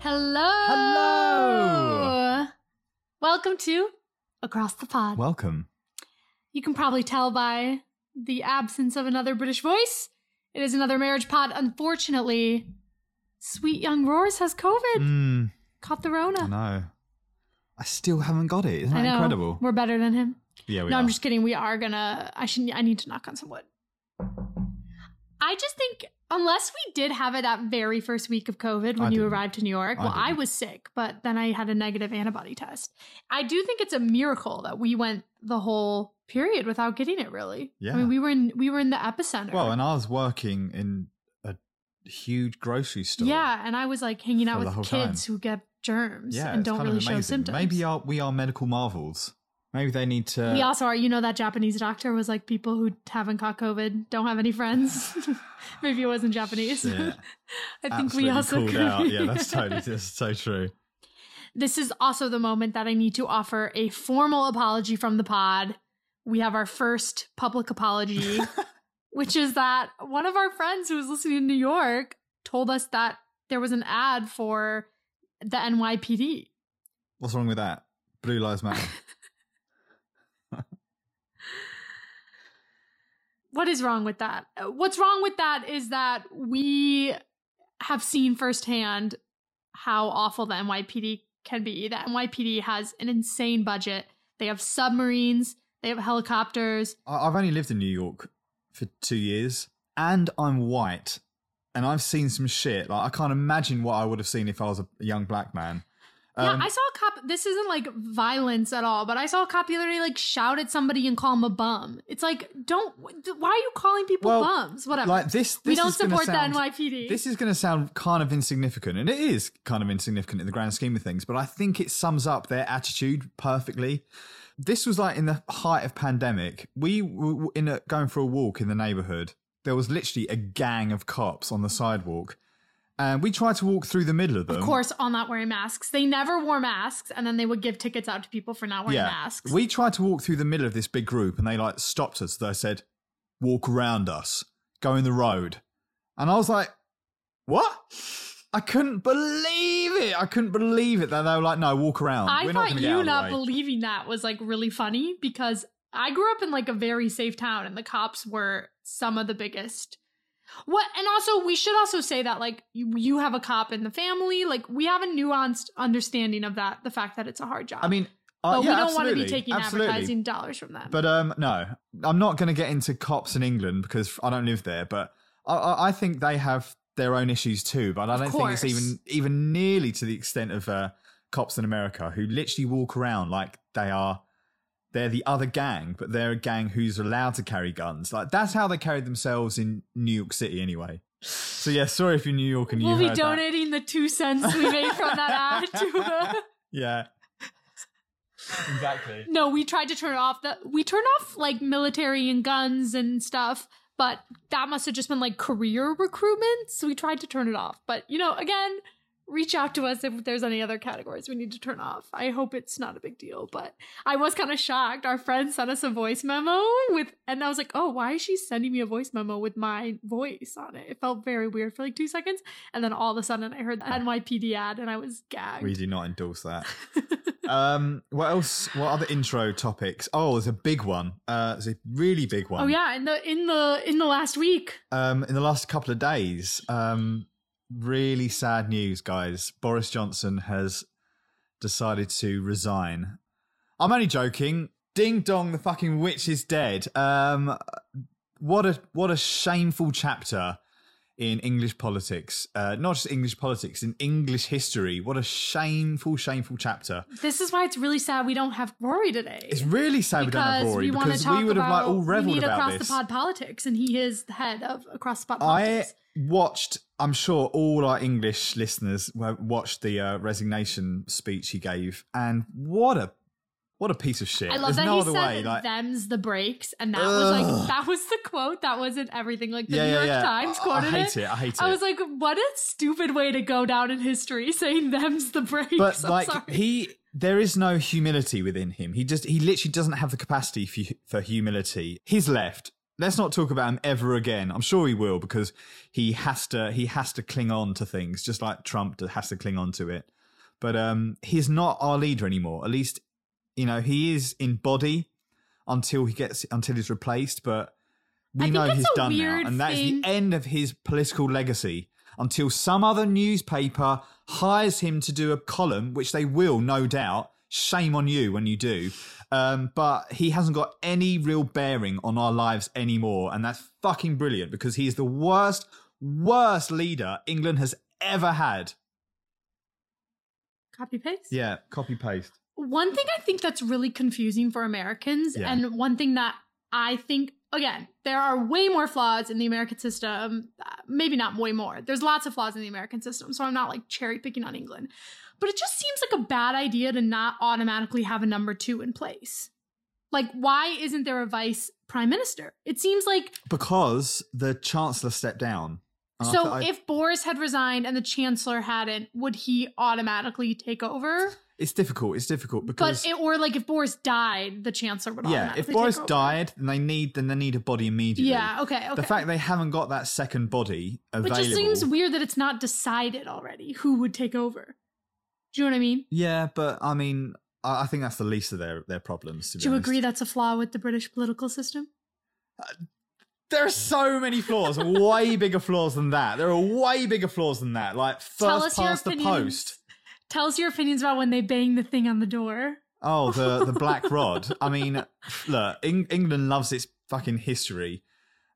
Hello. Hello. Welcome to Across the Pod. Welcome. you can probably tell by the absence of another British voice. It is another marriage pod. Unfortunately, sweet young Roars has COVID. Mm, Caught the I Rona. know. I still haven't got it. Isn't that incredible? We're better than him. Yeah, we no, are. I'm just kidding. We are gonna. I should. I need to knock on some wood. I just think unless we did have it that very first week of COVID when you arrived to New York, I well, I didn't. was sick, but then I had a negative antibody test. I do think it's a miracle that we went the whole period without getting it. Really, Yeah. I mean, we were in we were in the epicenter. Well, and I was working in a huge grocery store. yeah, and I was like hanging out with kids time. who get germs yeah, and don't really show symptoms. Maybe our, we are medical marvels. Maybe they need to. We also are, you know, that Japanese doctor was like, people who haven't caught COVID don't have any friends. Maybe it wasn't Japanese. I think we absolutely also called could out. Yeah, that's totally that's so true. This is also the moment that I need to offer a formal apology from the pod. We have our first public apology, which is that one of our friends who was listening in New York told us that there was an ad for the NYPD. What's wrong with that? Blue lives matter. What is wrong with that? What's wrong with that is that we have seen firsthand how awful the NYPD can be. The NYPD has an insane budget. They have submarines, they have helicopters. I've only lived in New York for two years, and I'm white, and I've seen some shit. Like I can't imagine what I would have seen if I was a young black man. Yeah, Um, I saw a cop. This isn't like violence at all, but I saw a cop the other day like shout at somebody and call him a bum. It's like, don't. Why are you calling people Well, bums? Whatever. like this. this we don't support sound- the NYPD. This is going to sound kind of insignificant, and it is kind of insignificant in the grand scheme of things, but I think it sums up their attitude perfectly. This was like in the height of pandemic. We were in a, going for a walk in the neighborhood. There was literally a gang of cops on the sidewalk, and we tried to walk through the middle of them. of course, all not wearing masks. They never wore masks, and then they would give tickets out to people for not wearing masks. We tried to walk through the middle of this big group and they like stopped us. They said, walk around us, go in the road. And I was like, what? I couldn't believe it. I couldn't believe it that they were like, no, walk around. I We're thought out you not believing that was like really funny because I grew up in like a very safe town, and the cops were some of the biggest. What and also we should also say that like you, you have a cop in the family, like we have a nuanced understanding of that, the fact that it's a hard job. I mean, uh, but yeah, we don't want to be taking absolutely. advertising dollars from them. But um, no, I'm not going to get into cops in England because I don't live there. But I, I, I think they have their own issues too. But I don't think it's even even nearly to the extent of uh, cops in America who literally walk around like they are they're the other gang, but they're a gang who's allowed to carry guns. Like that's how they carried themselves in New York City anyway. So yeah, sorry if you're New York and you we'll be heard that. donating the two cents we made from that ad to. Uh, Yeah, exactly. No, we tried to turn it off. The we turn off like military and guns and stuff, but that must have just been like career recruitment. So we tried to turn it off. But you know, again, reach out to us if there's any other categories we need to turn off. I hope it's not a big deal, but I was kind of shocked. Our friend sent us a voice memo with, and I was like, oh, why is she sending me a voice memo with my voice on it? It felt very weird for like two seconds, and then all of a sudden I heard the NYPD ad, and I was gagged. We do not endorse that. um, what else? What other intro topics? Oh, there's a big one. Uh, there's a really big one. Oh yeah, in the in the in the last week. Um, in the last couple of days, um, really sad news, guys. Boris Johnson has decided to resign. I'm only joking. Ding dong, the fucking witch is dead. Um, what a what a shameful chapter in English politics. Uh, not just English politics, in English history. What a shameful, shameful chapter. This is why it's really sad we don't have Rory today. It's really sad we don't have Rory we because we would have like all we reveled need about across this. the pod politics, and he is the head of across the pod I watched. I'm sure all our English listeners watched the uh, resignation speech he gave, and what a what a piece of shit. I love There's that no he other said way. Like, "them's the breaks," and that was like that was the quote. That wasn't everything. Like the yeah, New York yeah. Times quoted I hate it. I hate it. I was like, what a stupid way to go down in history, saying "them's the breaks." but I'm like sorry. he, there is no humility within him. He just he literally doesn't have the capacity for for humility. He's left. Let's not talk about him ever again. I'm sure he will because he has to he has to cling on to things just like Trump has to cling on to it. But um, he's not our leader anymore. At least you know he is in body until he gets until he's replaced. But we know he's done now, and that's the end of his political legacy. Until some other newspaper hires him to do a column, which they will, no doubt. Shame on you when you do. Um, but he hasn't got any real bearing on our lives anymore, and that's fucking brilliant because he is the worst, worst leader England has ever had. Copy paste. Yeah, copy paste. One thing I think that's really confusing for Americans, Yeah. and one thing that I think, again, there are way more flaws in the American system. uh, Maybe not way more. There's lots of flaws in the American system, so I'm not like cherry picking on England. But it just seems like a bad idea to not automatically have a number two in place. Like, why isn't there a vice prime minister? It seems like Because the chancellor stepped down. So. I- if Boris had resigned and the chancellor hadn't, would he automatically take over? it's difficult. It's difficult because But it, or like if Boris died, the chancellor would. yeah, if Boris take over. died, then they need then they need a body immediately. Yeah. Okay. Okay. The fact they haven't got that second body it available. just seems weird that it's not decided already who would take over. Do you know what I mean? Yeah, but I mean, I I think that's the least of their their problems. To be Do you honest. agree that's a flaw with the British political system? There are so many flaws, way bigger flaws than that. There are way bigger flaws than that. Like first past the opinions. post. Tell us your opinions about when they bang the thing on the door. Oh, the the black rod. I mean, look, Eng- England loves its fucking history.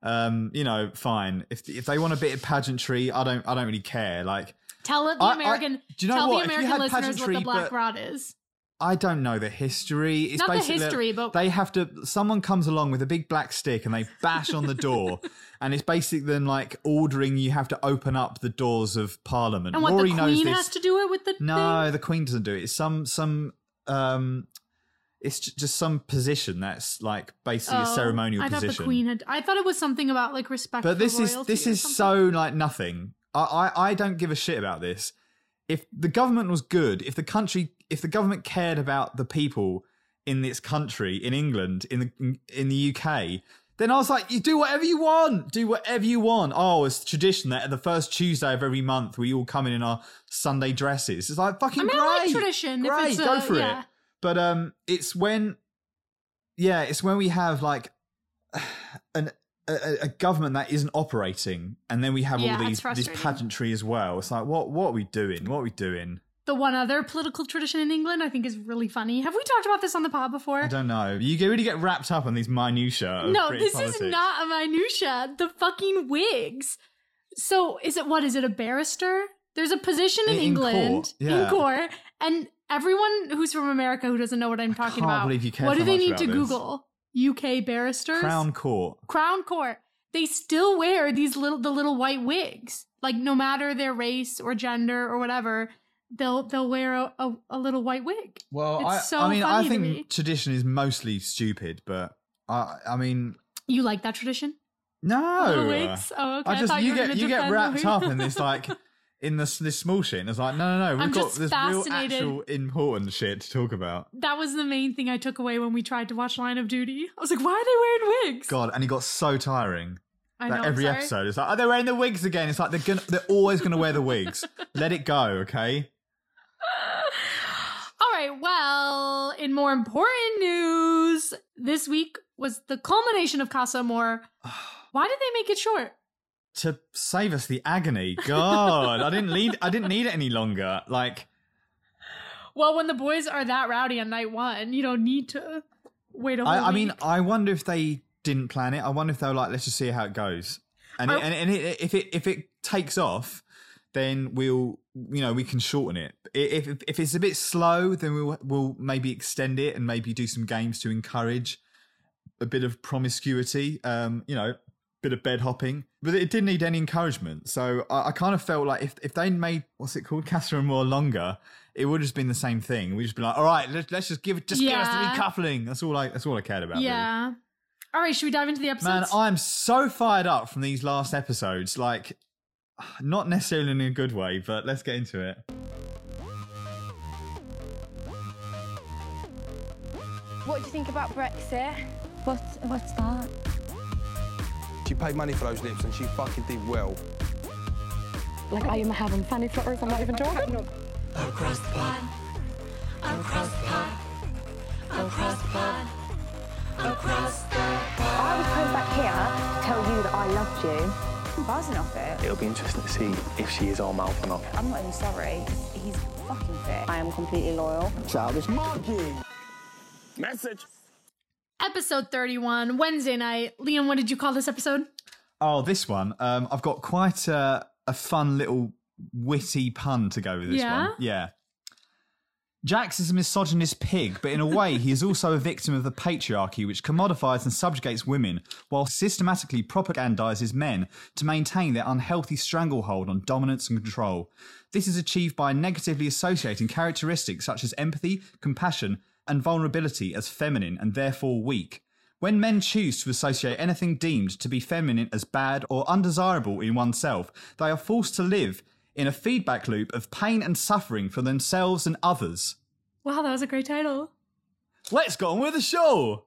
Um, you know, fine. If if they want a bit of pageantry, I don't I don't really care. Like Tell the I- I- American. do you know tell what? the American listeners what the black but- rod is. I don't know the history. It's Not the basically history, but- they have to. Someone comes along with a big black stick and they bash on the door, and it's basically then like ordering you have to open up the doors of Parliament. And what Rory the Queen has to do it with the no, thing? the Queen doesn't do it. It's some some um, it's just some position that's like basically a Oh, ceremonial I thought position. the Queen had. I thought it was something about like respect. but this is this is so like nothing. I, I I don't give a shit about this. If the government was good, if the country, if the government cared about the people in this country, in England, in the in, the UK, then I was like, you do whatever you want, do whatever you want. Oh, it's tradition that at the first Tuesday of every month we all come in in our Sunday dresses. It's like fucking I mean, great, I like tradition. great, if it's go uh, for yeah. it. But um, it's when, yeah, it's when we have like a, a- government that isn't operating, and then we have Yeah, all these this pageantry as well. It's like, what what are we doing? What are we doing? The one other political tradition in England I think is really funny. Have we talked about this on the pod before? I don't know. You get- really get wrapped up in these minutiae. Of no, British this politics. is not a minutia. The fucking wigs. So is it what is it a barrister? There's a position in, In- England court, yeah. in court, and everyone who's from America who doesn't know what I'm talking can't about. believe you care what do they need to this. Google? UK barristers. Crown Court. Crown Court. They still wear these little the little white wigs. Like no matter their race or gender or whatever, they'll they'll wear a, a, a little white wig. Well, It's I, so I mean, I funny to think me. tradition is mostly stupid, but I, I mean, You like that tradition? no. Little wigs? Oh, okay. I just thought you were get you get wrapped up in this like in this this small shit. And it's like no no no, we've I'm got this real actual important shit to talk about. that was the main thing I took away when we tried to watch Line of Duty. I was like, why are they wearing wigs? God, and it got so tiring. I Like know. every episode, it's like, oh, they're wearing the wigs again. It's like they're gonna, they're always gonna wear the wigs. Let it go, okay? All right. Well, in more important news, this week was the culmination of Casa Amor. Why did they make it short? To save us the agony. God, I didn't need, I didn't need it any longer. Like, Well, when the boys are that rowdy on night one, you don't need to wait a whole I, I mean. I wonder if they didn't plan it. I wonder if they were like, let's just see how it goes. And, it, and, and it, if it if it takes off, then we'll you know we can shorten it. If if, if it's a bit slow, then we'll we'll maybe extend it and maybe do some games to encourage a bit of promiscuity. Um, you know, bit of bed hopping, but it didn't need any encouragement. So I, I kind of felt like if if they made what's it called, Casa Amor longer. It would have just been the same thing. We'd just be like, "All right, let's, let's just give it, just give us the recoupling." That's all I, that's all I cared about. really. yeah. All right, should we dive into the episode? Man. I'm so fired up from these last episodes. Like, not necessarily in a good way, but let's get into it. What do you think about Brexit? What, what's that? She paid money for those lips and she fucking did well. Like I am having funny flutters. I'm not even joking. Across the pond, across the pond, across the pond, across the pond. I was coming back here to tell you that I loved you. I'm buzzing off it. It'll be interesting to see if she is all mouth or not. I'm not even sorry. He's fucking fit. I am completely loyal. Childish monkey. Message. Episode 31, Wednesday night. Liam, what did you call this episode? Oh, this one. Um, I've got quite a, a fun little witty pun to go with this Yeah? one. Yeah. Jax is a misogynist pig, but in a way, he is also a victim of the patriarchy, which commodifies and subjugates women while systematically propagandizes men to maintain their unhealthy stranglehold on dominance and control. This is achieved by negatively associating characteristics such as empathy, compassion, and vulnerability as feminine and therefore weak. When men choose to associate anything deemed to be feminine as bad or undesirable in oneself, they are forced to live in a feedback loop of pain and suffering for themselves and others. Wow, that was a great title. Let's go on with the show!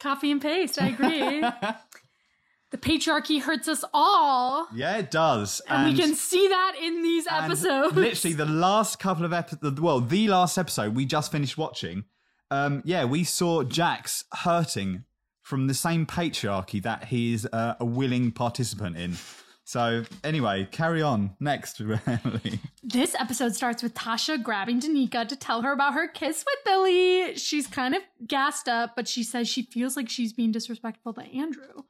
Copy and paste, I agree. the patriarchy hurts us all. Yeah, it does. And, we can see that in these episodes. Literally, the last couple of episodes, well, the last episode we just finished watching, um, yeah, we saw Jax hurting from the same patriarchy that he's uh, a willing participant in. So, anyway, carry on. Next. This episode starts with Tasha grabbing Danica to tell her about her kiss with Billy. She's kind of gassed up, but she says she feels like she's being disrespectful to Andrew.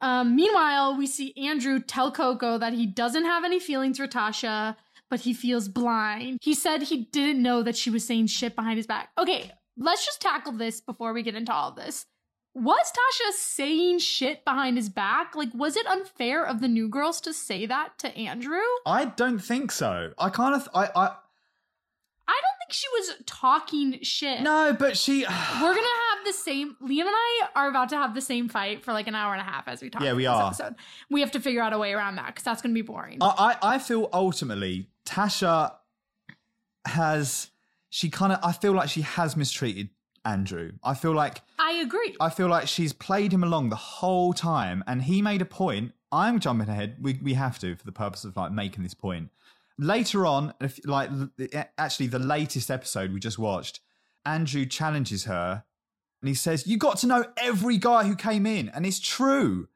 Um, meanwhile, we see Andrew tell Coco that he doesn't have any feelings for Tasha, but he feels blind. He said he didn't know that she was saying shit behind his back. Okay, let's just tackle this before we get into all of this. Was Tasha saying shit behind his back? Like, was it unfair of the new girls to say that to Andrew? I don't think so. I kind of, I, I, I don't think she was talking shit. no, but she, We're gonna have the same. Liam and I are about to have the same fight for like an hour and a half as we talk. Yeah, we this are. Episode. We have to figure out a way around that because that's gonna be boring. I, I I feel ultimately Tasha has, she kind of, I feel like she has mistreated Andrew. I feel like I agree. I feel like she's played him along the whole time, and he made a point. I'm jumping ahead. We we have to for the purpose of like making this point. Later on, if like actually the latest episode we just watched, Andrew challenges her, and he says, "You got to know every guy who came in," and it's true.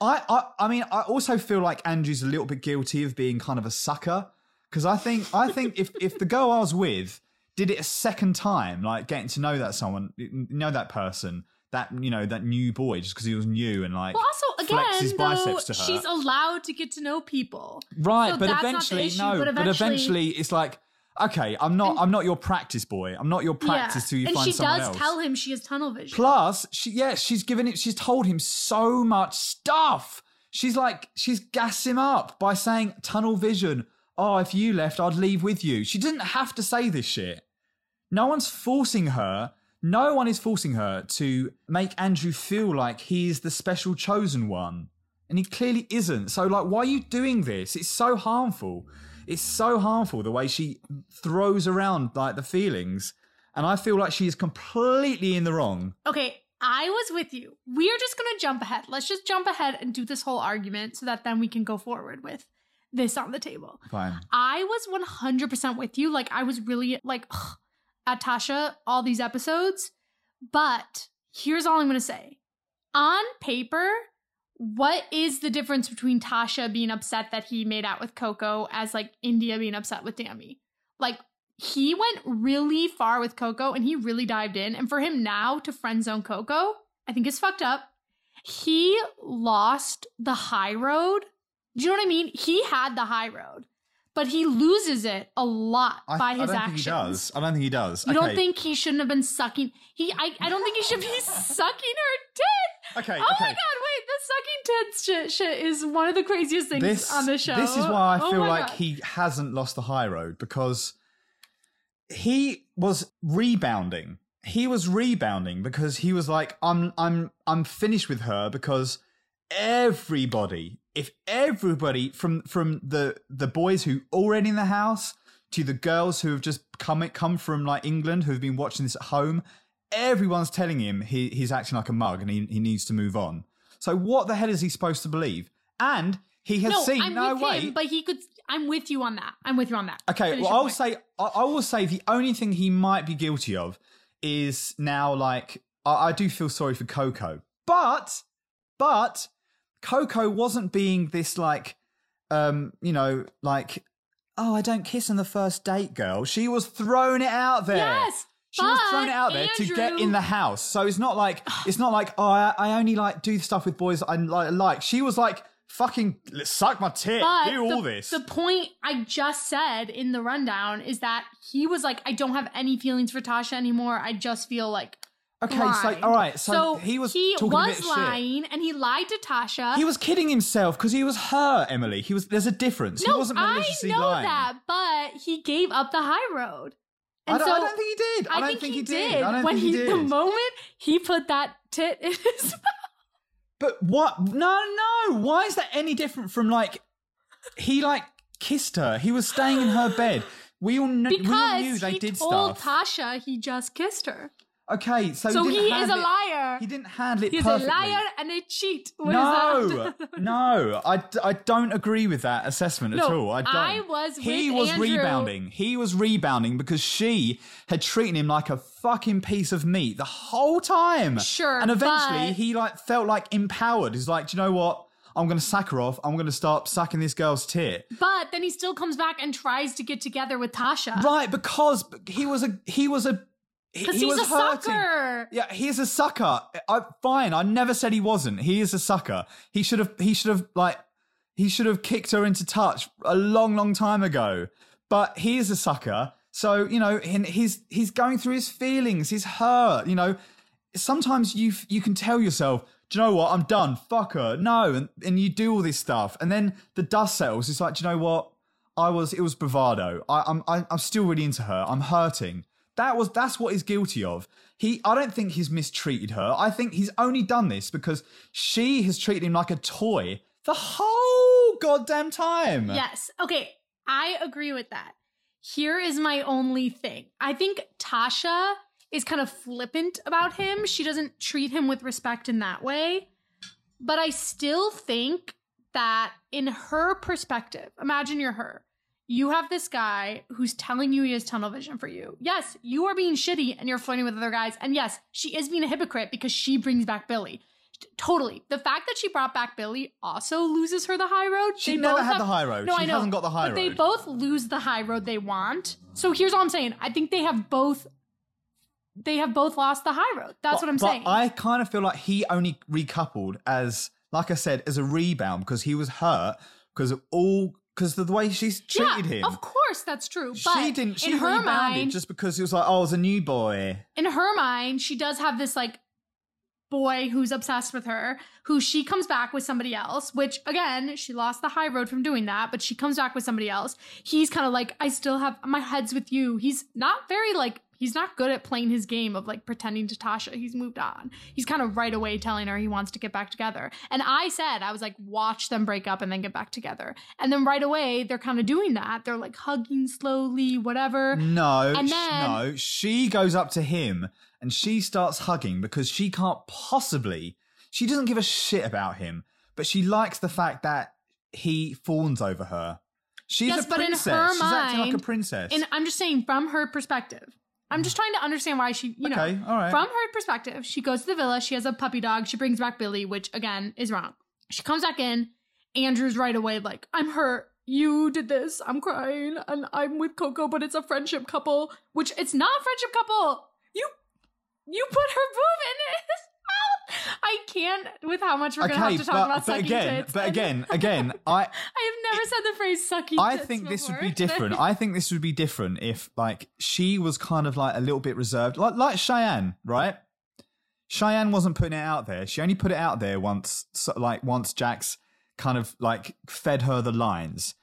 I I I mean, I also feel like Andrew's a little bit guilty of being kind of a sucker because I think I think if if the girl I was with did it a second time, like getting to know that someone, know that person, that you know that new boy, just because he was new and like well, also again, his though, biceps to her. she's allowed to get to know people. right, so but that's not the eventually, issue, no, but but eventually, it's like, okay, I'm not, I'm not your practice boy. I'm not your practice till you and find she someone does tell him she has tunnel vision. Plus, she yeah, she's given it. She's told him so much stuff. She's like, she's gassed him up by saying tunnel vision. Oh, if you left, I'd leave with you. She didn't have to say this shit. No one's forcing her. No one is forcing her to make Andrew feel like he's the special chosen one. And he clearly isn't. So, like, why are you doing this? It's so harmful. It's so harmful the way she throws around, like, the feelings. And I feel like she is completely in the wrong. Okay, I was with you. We are just gonna jump ahead. Let's just jump ahead and do this whole argument so that then we can go forward with this on the table. Fine. I was 100% with you. Like, I was really like ugh, at Tasha all these episodes. But here's all I'm going to say. On paper, what is the difference between Tasha being upset that he made out with Coco as like Indiyah being upset with Dammy? Like, he went really far with Coco and he really dived in. And for him now to friend zone Coco, I think is fucked up. He lost the high road. Do you know what I mean? He had the high road, but he loses it a lot I, by I his don't actions. think he does. I don't think he does. You okay. don't think he shouldn't have been sucking? He, I, I don't think he should be sucking her tit. Okay, Oh my god! Wait, the sucking tits shit, shit is one of the craziest things this on the show. This is why I Oh feel my like God. he hasn't lost the high road because he was rebounding. He was rebounding because he was like, I'm I'm I'm finished with her because everybody, if everybody from from the the boys who already in the house to the girls who have just come come from like England who have been watching this at home, everyone's telling him he, he's acting like a mug and he, he needs to move on. So what the hell is he supposed to believe? And he has no, seen I'm no with way. him, but he could. I'm with you on that. I'm with you on that. Okay, Finish well, I'll point. say I, I will say the only thing he might be guilty of is now like I, I do feel sorry for Coco, but but Coco wasn't being this like um you know like oh I don't kiss on the first date, girl. She was throwing it out there. Yes, She was throwing it out there to get in the house. So it's not like it's not like oh I, I only like do stuff with boys I like. like. She was like fucking suck my tit, But do all the, this. the point I just said in the rundown is that he was like, I don't have any feelings for Tasha anymore. I just feel like. Okay, so all right, so, he was talking a was bit of shit. lying and he lied to Tasha. He was kidding himself because he was her, Emily. He was. There's a difference. no, he wasn't I know lying. that, but he gave up the high road. I And don't, so I don't think he did. I, don't think, he did. I don't when think he, he, did. the moment he put that tit in his mouth. but what? No, no. Why is that any different from like he like kissed her? He was staying in her bed. We all, kn- we all Because knew they he did told stuff. Tasha he just kissed her. Okay, so, So he, he is a it- liar. He didn't handle it He's perfectly. a liar and a cheat. What is no, no, I, I don't agree with that assessment at all. I don't. I was He was Andrew. rebounding. He was rebounding because she had treated him like a fucking piece of meat the whole time. Sure, and eventually but- he like felt like empowered. He's like, do you know what? I'm going to sack her off. I'm going to start sucking this girl's tit. But then he still comes back and tries to get together with Tasha. Right, because he was a he was a Because he he's was a hurting. sucker. Yeah, he's a sucker. I, fine, I never said he wasn't. He is a sucker. He should have. He should have like. He should have kicked her into touch a long, long time ago. But he is a sucker. So you know, and he's he's going through his feelings. He's hurt. You know, sometimes you you can tell yourself, do you know what? I'm done. Fuck her. No, and and you do all this stuff, and then the dust settles. It's like, do you know what? I was. It was bravado. I, I'm. I, I'm still really into her. I'm hurting. That was. That's what he's guilty of. He. I don't think he's mistreated her. I think he's only done this because she has treated him like a toy the whole goddamn time. Yes. Okay. I agree with that. Here is my only thing. I think Tasha is kind of flippant about him. She doesn't treat him with respect in that way. But I still think that in her perspective, imagine you're her. You have this guy who's telling you he has tunnel vision for you. Yes, you are being shitty and you're flirting with other guys. And yes, she is being a hypocrite because she brings back Billy. Totally. The fact that she brought back Billy also loses her the high road. She They never had have- the high road. No, She I know. hasn't got the high road. but they both lose the high road they want. So here's all I'm saying. I think they have both. They have both lost the high road. That's But- what I'm but saying. I kind of feel like he only recoupled as, like I said, as a rebound because he was hurt because of all because the way she's treated yeah, him. of course that's true. But she didn't. She in her rebounded mind, just because he was like, "Oh, I was a new boy." in her mind, she does have this like boy who's obsessed with her, who she comes back with somebody else, which again, she lost the high road from doing that, but she comes back with somebody else. He's kind of like, I still have my head's with you. He's not very like, he's not good at playing his game of like pretending to Tasha. He's moved on. He's kind of right away telling her he wants to get back together. And I said, I was like, watch them break up and then get back together. And then right away, they're kind of doing that. They're like hugging slowly, whatever. No, And then- no. She goes up to him and she starts hugging because she can't possibly. She doesn't give a shit about him, but she likes the fact that he fawns over her. She's Yes, a but in princess. her She's acting like a princess. And I'm just saying from her perspective. I'm just trying to understand why she, you know, all right. from her perspective, she goes to the villa. She has a puppy dog. She brings back Billy, which again is wrong. She comes back in. Andrew's right away like, I'm hurt. You did this. I'm crying, and I'm with Coco, but it's a friendship couple. Which it's not a friendship couple. You, you put her boob in mouth. I can't with how much we're gonna have to talk but, about but sucking again, tits. but again, again, I I have never said the phrase sucking. I think this would be different. I think this would be different if like she was kind of like a little bit reserved, like like Cheyenne, right? Cheyenne wasn't putting it out there. She only put it out there once, so, like once Jax kind of like fed her the lines.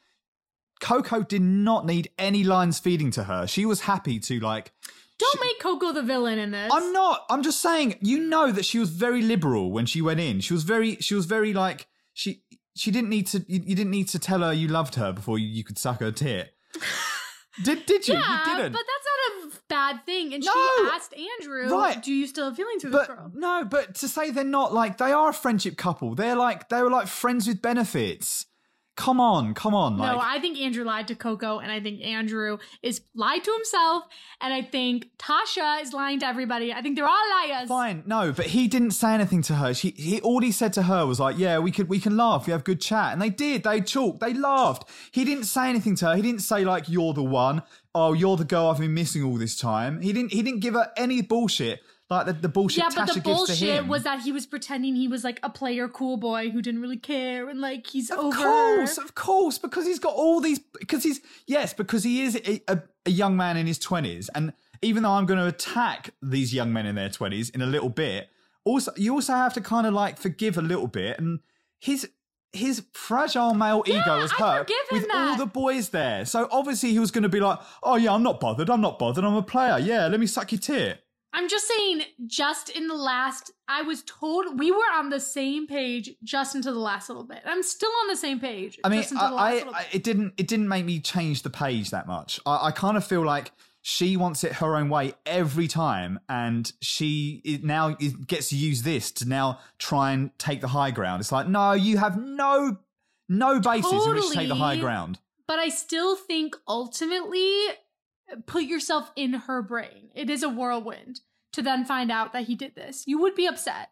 Coco did not need any lines feeding to her. She was happy to like. Don't make Coco the villain in this. I'm not. I'm just saying. You know that she was very liberal when she went in. She was very. She was very like she. She didn't need to. You, you didn't need to tell her you loved her before you, you could suck her tit. did Did you? Yeah, you didn't. but that's not a bad thing. And No. she asked Andrew, Right. "Do you still have feelings for this girl?" no, but to say they're not like they are a friendship couple. They're like they were like friends with benefits. Come on, come on. Like, no, I think Andrew lied to Coco, and I think Andrew is lied to himself, and I think Tasha is lying to everybody. I think they're all liars. Fine, no, but he didn't say anything to her. She, he, all he said to her was like, "Yeah, we could, we can laugh. We have good chat," and they did. They talked. They laughed. He didn't say anything to her. He didn't say like, "You're the one." Oh, you're the girl I've been missing all this time. He didn't. He didn't give her any bullshit like the, the bullshit Yeah, Tasha but the bullshit was that he was pretending he was like a player cool boy who didn't really care, and like he's Of over. course, of course, because he's got all these. Because he's yes, because he is a, a, a young man in his twenties, and even though I'm going to attack these young men in their twenties in a little bit, also you also have to kind of like forgive a little bit, and his his fragile male ego was hurt with that. all the boys there. So obviously he was going to be like, "Oh yeah, I'm not bothered. I'm not bothered. I'm a player. Yeah, let me suck your tit." I'm just saying, just in the last, I was told we were on the same page just into the last little bit. I'm still on the same page. I mean, just into the last I, little I, it didn't it didn't make me change the page that much. I, I kind of feel like she wants it her own way every time, and she now gets to use this to now try and take the high ground. It's like, no, you have no no basis in which to take the high ground. but I still think ultimately, put yourself in her brain. It is a whirlwind to then find out that he did this. You would be upset.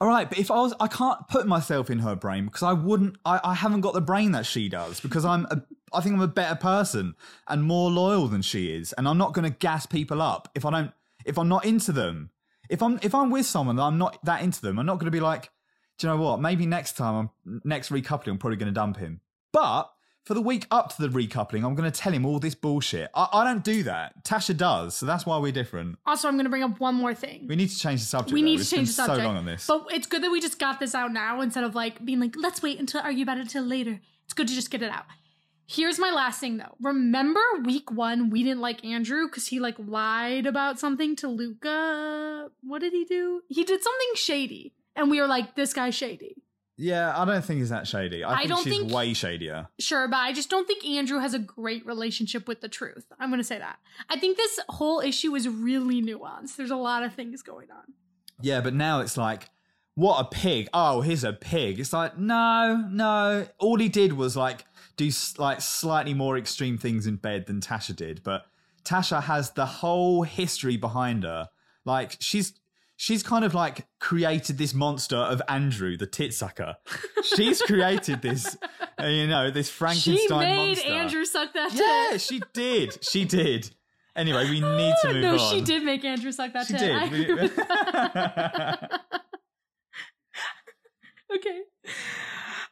All right, but if I was, I can't put myself in her brain because I wouldn't. I, I haven't got the brain that she does because I'm. A, I think I'm a better person and more loyal than she is, and I'm not going to gas people up if I don't. If I'm not into them, if I'm if I'm with someone that I'm not that into them, I'm not going to be like, do you know what? Maybe next time, I'm next recoupling, I'm probably going to dump him. But for the week up to the recoupling, I'm going to tell him all this bullshit. I, I don't do that. Tasha does, so that's why we're different. Also, I'm going to bring up one more thing. We need to change the subject. we though. need to It's change the subject. So long on this. But it's good that we just got this out now instead of like being like, let's wait until argue about it until later. It's good to just get it out. Here's my last thing though. Remember week one, we didn't like Andrew because he like lied about something to Luca. What did he do? He did something shady. And we were like, this guy's shady. Yeah, I don't think he's that shady. I, I think don't she's think- way shadier. Sure, but I just don't think Andrew has a great relationship with the truth. I'm going to say that. I think this whole issue is really nuanced. There's a lot of things going on. Yeah, but now it's like, what a pig. Oh, he's a pig. It's like, no, no. All he did was like do like slightly more extreme things in bed than Tasha did, but Tasha has the whole history behind her. Like she's she's kind of like created this monster of Andrew, the tit sucker. She's created this, you know, this Frankenstein She made monster. Andrew suck that Yeah, she did. She did. Anyway, we need to move no, on. No, she did make Andrew suck that She tit. did. I We- agree with that. okay.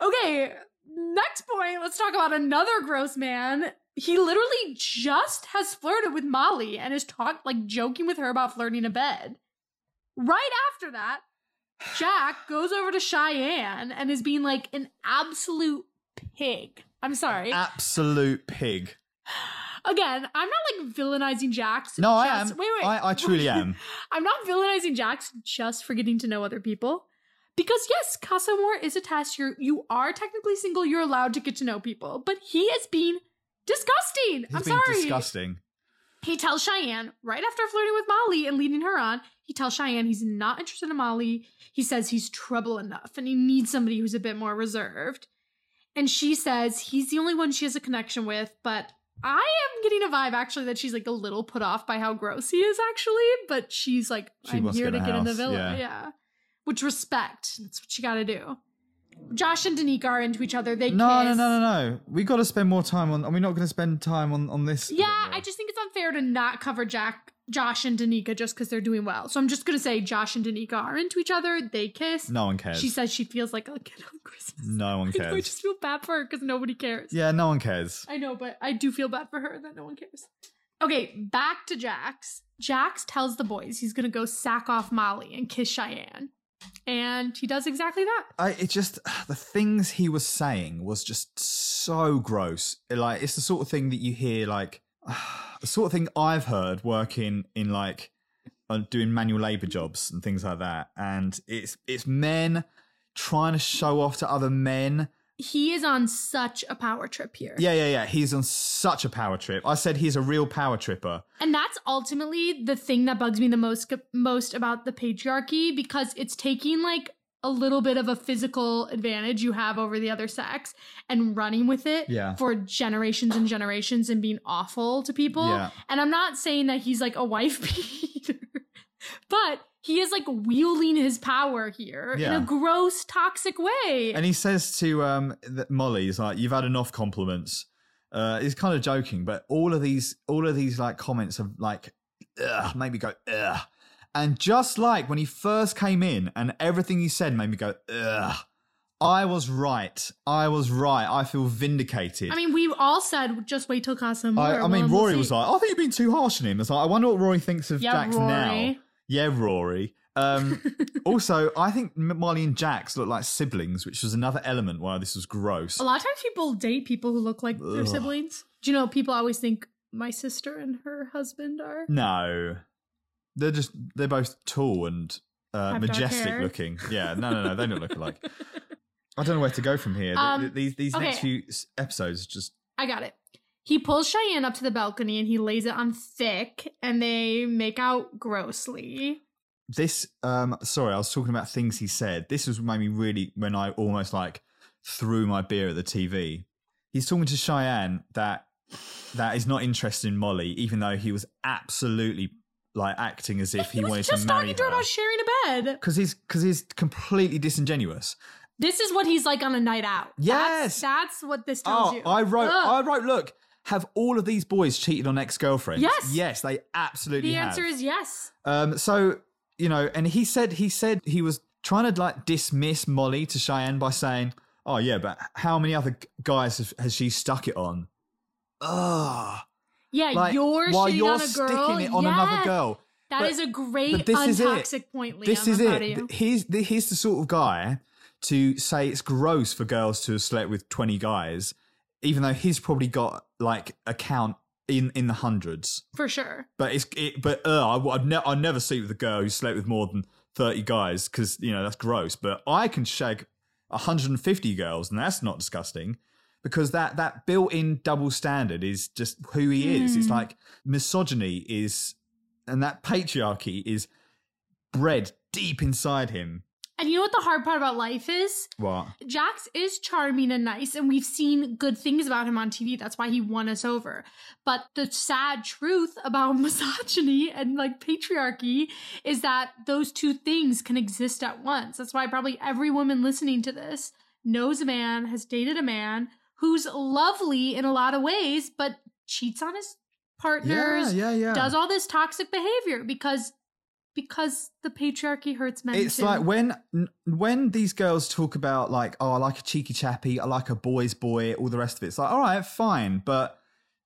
Okay. Next point, let's talk about another gross man. He literally just has flirted with Molly and is talk like joking with her about flirting in bed. Right after that, Jack goes over to Cheyenne and is being like an absolute pig. I'm sorry. Absolute pig. Again, I'm not like villainizing Jax. No, I am. Wait, wait. I, I truly am. I'm not villainizing Jax just for getting to know other people. Because yes, Casa Amor is a test. You're you are technically single. You're allowed to get to know people, but he is being disgusting. He's I'm sorry. disgusting. He tells Cheyenne right after flirting with Molly and leading her on. He tells Cheyenne he's not interested in Molly. He says he's trouble enough and he needs somebody who's a bit more reserved. And she says he's the only one she has a connection with, but I am getting a vibe actually that she's like a little put off by how gross he is actually, but she's like, She I'm here get to get the in the house, villa. yeah. Yeah. Which respect. That's what you gotta do. Josh and Danica are into each other. They No, no, kiss. no, no, no. We got to spend more time on. Are we not going to spend time on on this? Yeah. I just think it's unfair to not cover Jack, Josh, and Danica just because they're doing well. So I'm just gonna say Josh and Danica are into each other. They kiss. No one cares. She says she feels like a kid on Christmas. No one I, know, I just feel bad for her because nobody cares. Yeah, no one cares. I know, but I do feel bad for her that no one cares. Okay, back to Jax. Jax tells the boys he's gonna go sack off Molly and kiss Cheyenne. And he does exactly that. I it just the things he was saying was just so gross. Like it's the sort of thing that you hear like the sort of thing I've heard working in like uh, doing manual labor jobs and things like that. And it's it's men trying to show off to other men he is on such a power trip here. Yeah, yeah, yeah. He's on such a power trip. I said he's a real power tripper. And that's ultimately the thing that bugs me the most most about the patriarchy because it's taking like a little bit of a physical advantage you have over the other sex and running with it Yeah. for generations and generations and being awful to people. Yeah. And I'm not saying that he's like a wife beater, but he is like wielding his power here in a gross, toxic way. And he says to um, Molly, he's like, "You've had enough compliments." Uh, he's kind of joking, but all of these, all of these like comments have like, ugh, made me go, ugh. And just like when he first came in, and everything he said made me go, ugh. I was right. I was right. I feel vindicated. I mean, we all said just wait till Casa. I, I mean, Well, we'll Rory was like, I think you've been too harsh on him. It's like, I wonder what Rory thinks of Yeah, Jax now. Rory. Yeah, Rory. Um, also, I think Molly and Jax look like siblings, which was another element why this was gross. A lot of times people date people who look like their siblings. Do you know people always think my sister and her husband are? No, they're just they're both tall and uh, majestic looking. Yeah, no, no, no, they don't look alike. I don't know where to go from here. Um, th- these these next few episodes just I got it. He pulls Cheyenne up to the balcony and he lays it on thick, and they make out grossly. this um sorry i was talking about things he said this was made me really when i almost like threw my beer at the tv he's talking to cheyenne that that is not interested in molly even though he was absolutely like acting as if he, He wanted just to marry talking to her her about sharing a bed. because he's because he's completely disingenuous This is what he's like on a night out. Yes! that's, that's what this tells oh you. i wrote Ugh. i wrote look have all of these boys cheated on ex-girlfriends Yes. yes they absolutely the have answer is yes. Um, so you know, and he said he said he was trying to like dismiss Molly to Cheyenne by saying, "Oh yeah, but how many other guys have, has she stuck it on?" Ugh. Yeah, Like you're while you're on a girl. sticking it on another girl. That But- is a great this is it. point, Liam. This is I'm it. He's the, he's the sort of guy to say it's gross for girls to have slept with twenty guys, even though he's probably got like a count in in the hundreds. For sure. But it's it, but uh, I, I'd, ne- I'd never sleep with a girl who slept with more than thirty guys because you know that's gross. But I can shag 150 girls, and that's not disgusting because that that built-in double standard is just who he is. It's Hmm. like misogyny is, and that patriarchy is bred deep inside him. And you know what the hard part about life is? What? Jax is charming and nice, and we've seen good things about him on TV. That's why he won us over. But the sad truth about misogyny and like patriarchy is that those two things can exist at once. That's why probably every woman listening to this knows a man, has dated a man who's lovely in a lot of ways, but cheats on his partners, yeah, yeah. yeah. does all this toxic behavior because because the patriarchy hurts men. It's too. like when when these girls talk about like, oh, I like a cheeky chappy, I like a boy's boy, all the rest of it. It's like, all right, fine, but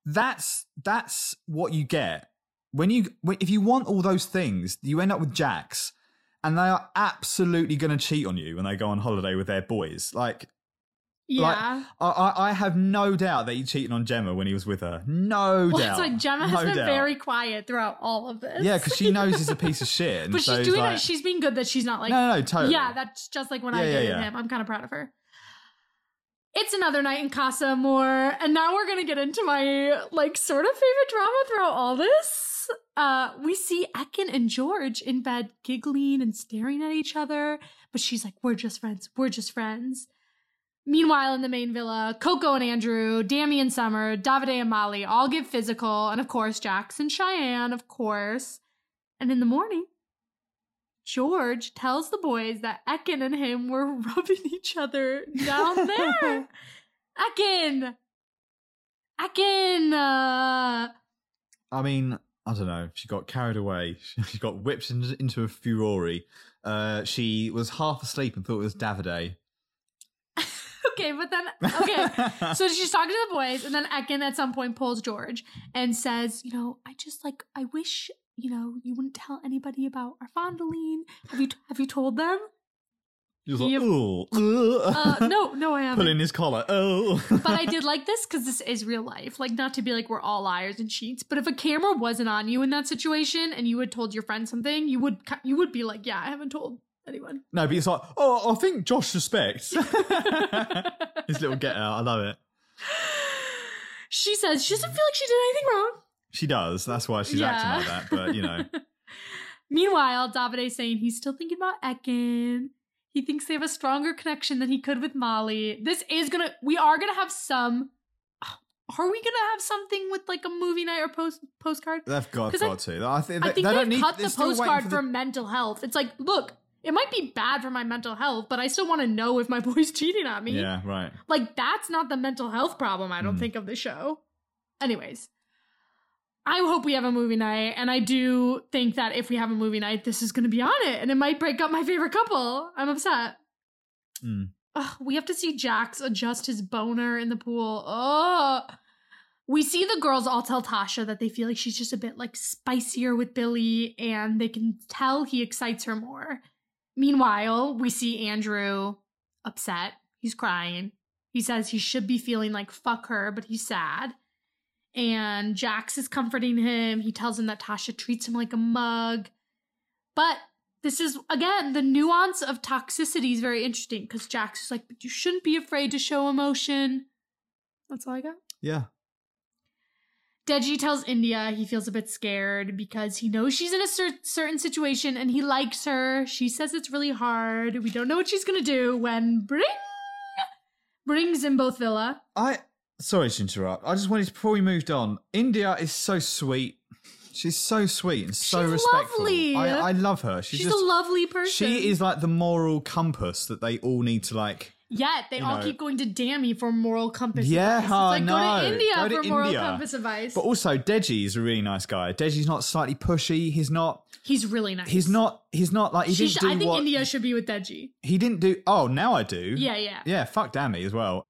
that's that's what you get when you if you want all those things, you end up with Jacks, and they are absolutely going to cheat on you when they go on holiday with their boys. Like, yeah. like I, I I have no doubt that he cheated on Gemma when he was with her. No Well, doubt. it's like Gemma has No been doubt. very quiet throughout all of this. yeah, because she knows he's a piece of shit. And but so she's doing like, it. She's being good that she's not like. no, no, no, totally. Yeah, that's just like when I Yeah, yeah, dated yeah. him. I'm kind of proud of her. It's another night in Casa Amor, and now we're gonna get into my like sort of favorite drama throughout all this. Uh, we see Ekin and George in bed giggling and staring at each other, but she's like, "We're just friends. We're just friends." Meanwhile, in the main villa, Coco and Andrew, Dammy and Summer, Davide and Molly all get physical, and of course, Jax and Cheyenne, of course. And in the morning, George tells the boys that Ekin and him were rubbing each other down there. Ekin! Ekin! Uh, I mean, I don't know. She got carried away. She got whipped into a furore. Uh, she was half asleep and thought it was Davide. Okay, but then, okay. so she's talking to the boys, and then Ekin at some point pulls George and says, You know, I just like, I wish. You know, you wouldn't tell anybody about our fondling. Have you have you told them? Was like, Yep. "Ooh, Uh, no, no, I haven't. pulling his collar. Oh, but I did like this because this is real life. Like, not to be like we're all liars and cheats, but if a camera wasn't on you in that situation and you had told your friend something, you would you would be like, "Yeah, I haven't told anyone." no, but it's like, oh, I think Josh suspects. his little get out. I love it. She says she doesn't feel like she did anything wrong. She does. That's why she's Yeah. acting like that. But you know, Meanwhile, Davide's saying he's still thinking about Ekin. He thinks they have a stronger connection than he could with Molly. This is gonna, we are gonna have some. Are we gonna have something with like a movie night or post postcard? they've got, 'Cause I- got to. I think, I they, think they don't cut the postcard for for, mental health. It's like, look, it might be bad for my mental health, but I still want to know if my boy's cheating on me. Yeah, right. Like that's not the mental health problem I don't Mm. think of the show. Anyways, I hope we have a movie night and I do think that if we have a movie night this is going to be on it and it might break up my favorite couple. I'm upset. Mm. Ugh, we have to see Jax adjust his boner in the pool. Oh. We see the girls all tell Tasha that they feel like she's just a bit like spicier with Billy and they can tell he excites her more. Meanwhile, we see Andrew upset. He's crying. He says he should be feeling like fuck her, but he's sad. And Jax is comforting him. He tells him that Tasha treats him like a mug. But this is, again, the nuance of toxicity is very interesting because Jax is like, but you shouldn't be afraid to show emotion. That's all I got. Yeah. Deji tells Indiyah he feels a bit scared because he knows she's in a cer- certain situation and he likes her. She says it's really hard. We don't know what she's gonna do when Bring brings in both Villa. I sorry to interrupt. I just wanted to, before we moved on. Indiyah is so sweet. She's so sweet and so She's respectful. lovely. I, I love her. She's, She's, just a lovely person. she is like the moral compass that they all need to like. Yet they all know- keep going to Dami for moral compass Yeah, advice. It's like go to Indiyah Go to for moral compass advice. But also, Deji is a really nice guy. Deji's not slightly pushy. He's not. He's really nice. He's not. He's not like he She didn't do I think what Indiyah should be with Deji. he didn't do. Oh, now I do. Yeah, yeah. Yeah, fuck Dami as well.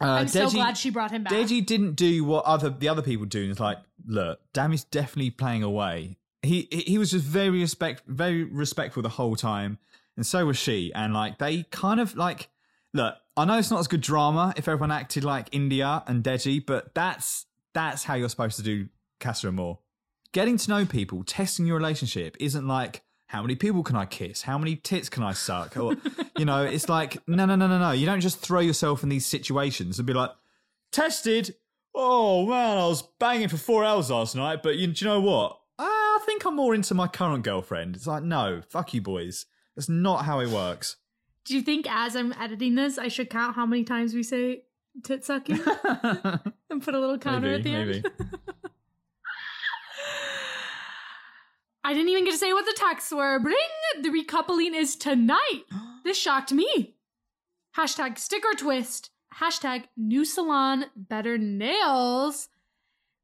Uh, I'm so Deji- glad she brought him back. Deji didn't do what other the other people do. It's like, look, Dami's definitely playing away. He he was just very respect very respectful the whole time, and so was she. And like they kind of like, look, I know it's not as good drama if everyone acted like Indiyah and Deji, but that's that's how you're supposed to do Casa Amor. Getting to know people, testing your relationship isn't like how many people can I kiss? How many tits can I suck? Or you know, it's like no, no, no, no, no. You don't just throw yourself in these situations and be like, tested. Oh man, I was banging for four hours last night, but you, do you know what? I think I'm more into my current girlfriend. It's like, no, fuck you, boys. That's not how it works. Do you think as I'm editing this, I should count how many times we say tit sucking and put a little counter at the maybe. end? I didn't even get to say what the texts were. Bring the recoupling is tonight. This shocked me. Hashtag sticker twist. Hashtag new salon, better nails.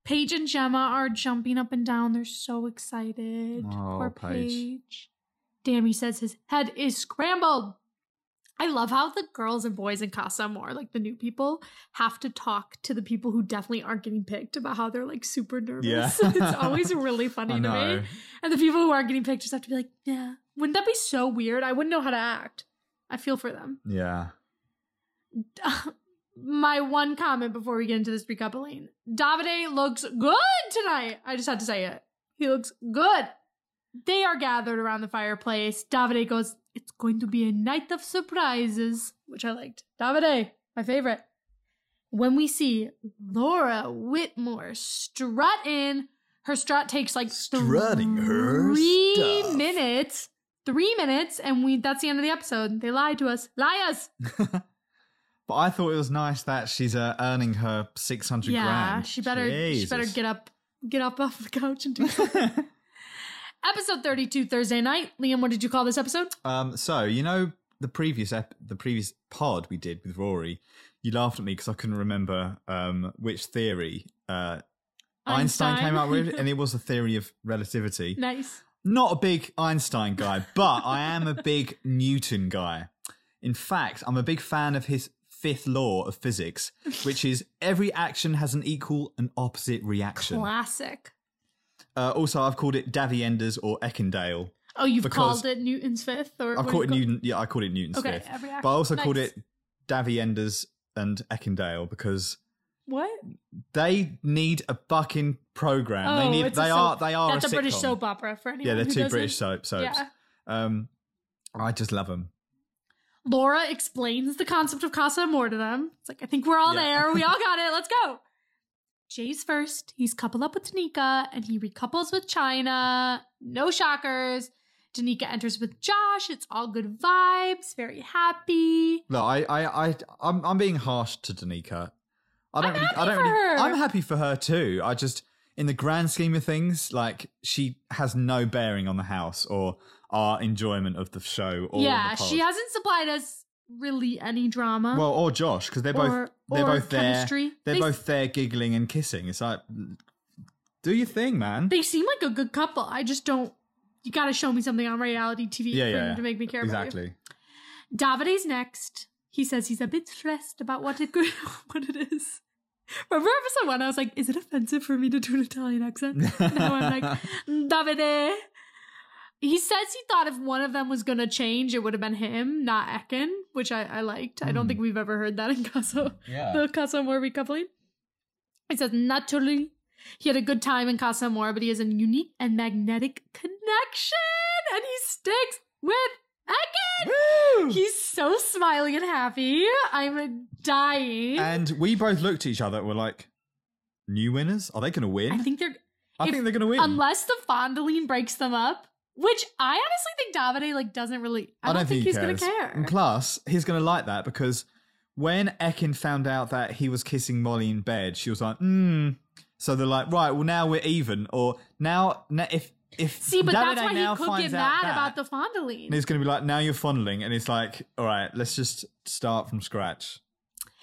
Paige and Gemma are jumping up and down. They're so excited. Oh, Poor Paige. Paige. Dami says his head is scrambled. I love how the girls and boys in Casa Amor, like the new people, have to talk to the people who definitely aren't getting picked about how they're like super nervous. Yeah. it's always really funny to me. And the people who aren't getting picked just have to be like, yeah. Wouldn't that be so weird? I wouldn't know how to act. I feel for them. Yeah. My one comment before we get into this recoupling Davide looks good tonight. I just had to say it. He looks good. They are gathered around the fireplace. Davide goes, It's going to be a night of surprises, which I liked. Davide, my favorite. When we see Laura Whitmore strut in, her strut takes like Strutting her three minutes. Three minutes, and we that's the end of the episode. They lied to us. Liars! But I thought it was nice that she's uh, earning her six hundred Yeah, grand. she better she better get up get up off the couch and do something. Episode 32 Thursday night. Liam, what did you call this episode? Um, so you know the previous ep- the previous pod we did with Rory, you laughed at me because I couldn't remember um which theory uh Einstein, Einstein. came up with, and it was the theory of relativity. Nice. Not a big Einstein guy, but I am a big Newton guy. In fact, I'm a big fan of his fifth law of physics, which is every action has an equal and opposite reaction. Classic. Uh, also, I've called it Davy Enders or Eckendale. Oh, you've called it Newton's fifth or I what do call you it Newton. Yeah, I called it Newton's Okay, fifth. every But I also action- called it Davy Enders and Eckendale because What? they need a fucking program. Oh, they need. They soap- are. They are That's a, a, British soap opera for anyone. Yeah, they're two British soap soaps. Yeah. Um, I just love them. Laura explains the concept of Casa Amor to them. It's like, I think we're all Yeah. there. We all got it. Let's go. Jay's first. He's coupled up with Danica and he recouples with Chyna. No shockers. Danica enters with Josh. It's all good vibes. Very happy. No, I, I, I, I'm, I'm being harsh to Danica. I don't, I'm really, I happy don't for really, her. I'm happy for her too. I just, in the grand scheme of things, like she has no bearing on the house or our enjoyment of the show. Or yeah, the she hasn't supplied us really any drama. Well, or Josh, because they're both they're or both there. chemistry. They're They- both there giggling and kissing. It's like, do your thing, man. they seem like a good couple. I just don't. You got to show me something on reality TV yeah, for yeah, them to make me care exactly. about you. Davide's next. He says he's a bit stressed about what it what it is. Remember episode one? I was like, "Is it offensive for me to do an Italian accent?" now I'm like, Davide. He says he thought if one of them was gonna change, it would have been him, not Ekin, which I, I liked. I don't think hmm. we've ever heard that in Casa, Yeah. the Casa Amor recoupling. He says, naturally, he had a good time in Casa Amor, but he has a unique and magnetic connection, and he sticks with Ekin. Woo! He's so smiling and happy. I'm dying. And we both looked at each other. We're like, new winners? Are they going to win? I think they're I if- think they're going to win. unless the Fondaline breaks them up, which I honestly think Davide like doesn't really. I, don't, think, he he's gonna care. And plus, he's going to like that because when Ekin found out that he was kissing Molly in bed, she was like, hmm. So they're like, right, well now we're even, or now, now if if See, but that's why now he could get mad that, about the Fondaline. and it's going to be like, now you're fondling, and it's like, all right, let's just start from scratch.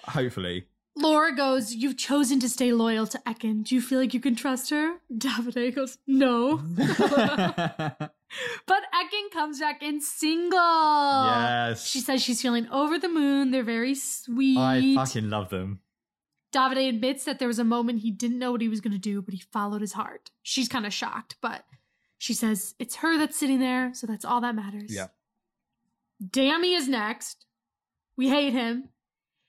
Hopefully, Laura goes, "You've chosen to stay loyal to Ekin. Do you feel like you can trust her?" Davide goes, "No." But Ekin comes back in single. yes, She says she's feeling over the moon. They're very sweet. I fucking love them. Davide admits that there was a moment he didn't know what he was going to do, but he followed his heart. She's kind of shocked, but she says it's her that's sitting there, so that's all that matters. Yeah. Dami is next. We hate him.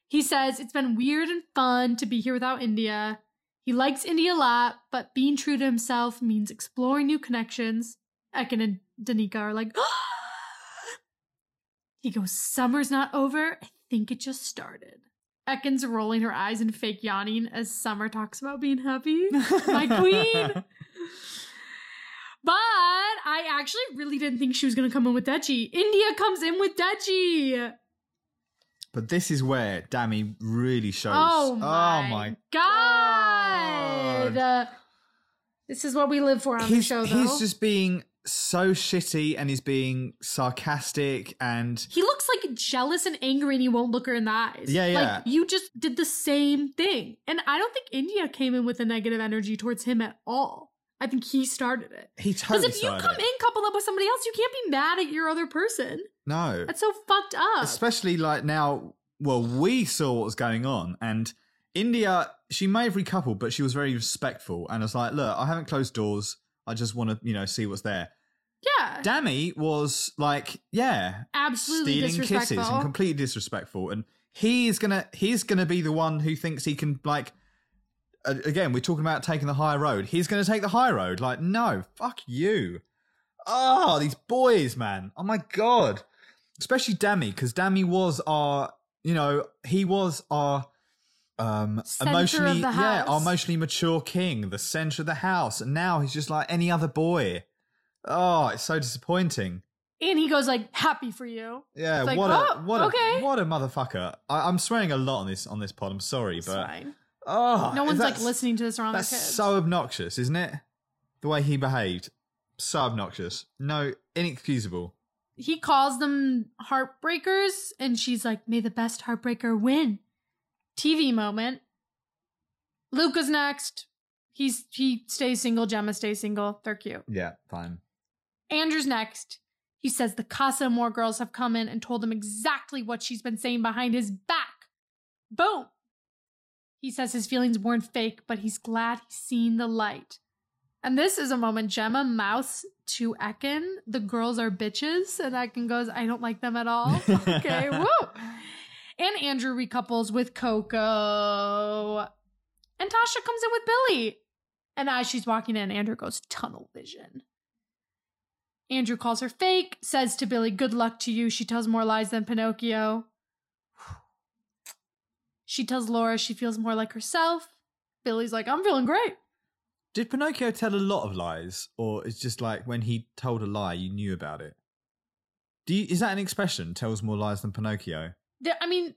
He says it's been weird and fun to be here without Indiyah. He likes Indiyah a lot, but being true to himself means exploring new connections. Ekin and Danica are like, he goes, Summer's not over. I think it just started. Ekin's rolling her eyes and fake yawning as Summer talks about being happy. My queen. But I actually really didn't think she was going to come in with Deji. Indiyah comes in with Deji. But this is where Dami really shows. Oh my, oh my god. God. Uh, this is what we live for on the he's, show, though. he's just being so shitty and he's being sarcastic and he looks like jealous and angry and he won't look her in the eyes. Yeah, yeah. Like you just did the same thing. And I don't think Indiyah came in with a negative energy towards him at all. I think he started it. he totally Because if you come it. in coupled up with somebody else, you can't be mad at your other person. No. That's so fucked up. Especially like now, well, we saw what was going on and Indiyah, she may have recoupled, but she was very respectful and was like, look, I haven't closed doors. I just want to, you know, see what's there. yeah. Dami was like, yeah, Absolutely stealing disrespectful. kisses and completely disrespectful. And he's gonna he's gonna be the one who thinks he can like. Again, we're talking about taking the high road. He's gonna take the high road. Like, no, fuck you. Oh, these boys, man. Oh my god. Especially Dami, because Dami was our, you know, he was our um Center emotionally yeah, our emotionally mature king, the center of the house. And now he's just like any other boy. Oh, it's so disappointing. and he goes like, happy for you. Yeah, like, what oh, a what okay. a what a motherfucker. I, I'm swearing a lot on this on this pod. I'm sorry, It's but fine. Oh, No one's like listening to this around their That's kids. so obnoxious, isn't it? The way he behaved, so obnoxious. No, inexcusable. he calls them heartbreakers, and she's like, may the best heartbreaker win. TV moment. Luca's next. He's he stays single. Gemma stays single. They're cute. Yeah, fine. Andrew's next. He says the Casa Amor girls have come in and told him exactly what she's been saying behind his back. Boom. He says his feelings weren't fake, but he's glad he's seen the light. And this is a moment Gemma mouths to Ekin, the girls are bitches, and Ekin goes, I don't like them at all. okay, woo. And Andrew recouples with Coco. And Tasha comes in with Billy. And as she's walking in, Andrew goes, tunnel vision. Andrew calls her fake, says to Billy, Good luck to you. She tells more lies than Pinocchio. She tells Laura she feels more like herself. Billy's like, I'm feeling great. Did Pinocchio tell a lot of lies, or it's just like when he told a lie, you knew about it? Do you, is that an expression? Tells more lies than Pinocchio. There, I mean,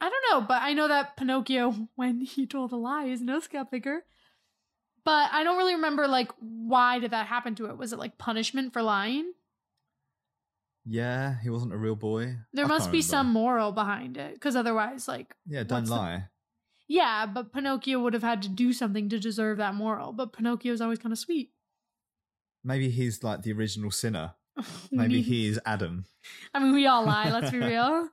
I don't know, but I know that Pinocchio, when he told a lie, his nose got bigger. But I don't really remember, like, why did that happen to it? Was it like punishment for lying? Yeah, he wasn't a real boy. There I must be remember. some moral behind it, because otherwise, like, Yeah, don't what's the- lie. yeah, but Pinocchio would have had to do something to deserve that moral. But Pinocchio's always kind of sweet. Maybe he's like the original sinner. Maybe he is Adam. I mean, we all lie, let's be real.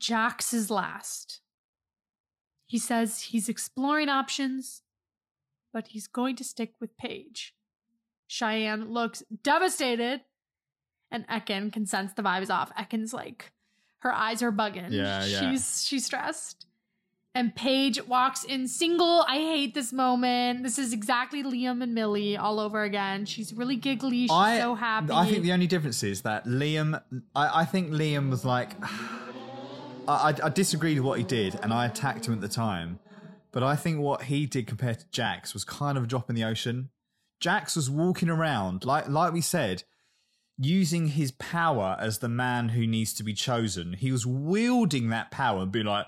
Jax is last. He says he's exploring options, but he's going to stick with Paige. Cheyenne looks devastated, and Ekin can sense the vibe is off. Ekin's like, her eyes are bugging. Yeah, yeah. She's she's stressed. And Paige walks in single. I hate this moment. This is exactly Liam and Millie all over again. She's really giggly. She's I, so happy. I think the only difference is that Liam. I, I think Liam was like. I, I, I disagreed with what he did, and I attacked him at the time. But I think what he did compared to Jax was kind of a drop in the ocean. Jax was walking around, like like we said, using his power as the man who needs to be chosen. He was wielding that power and being like,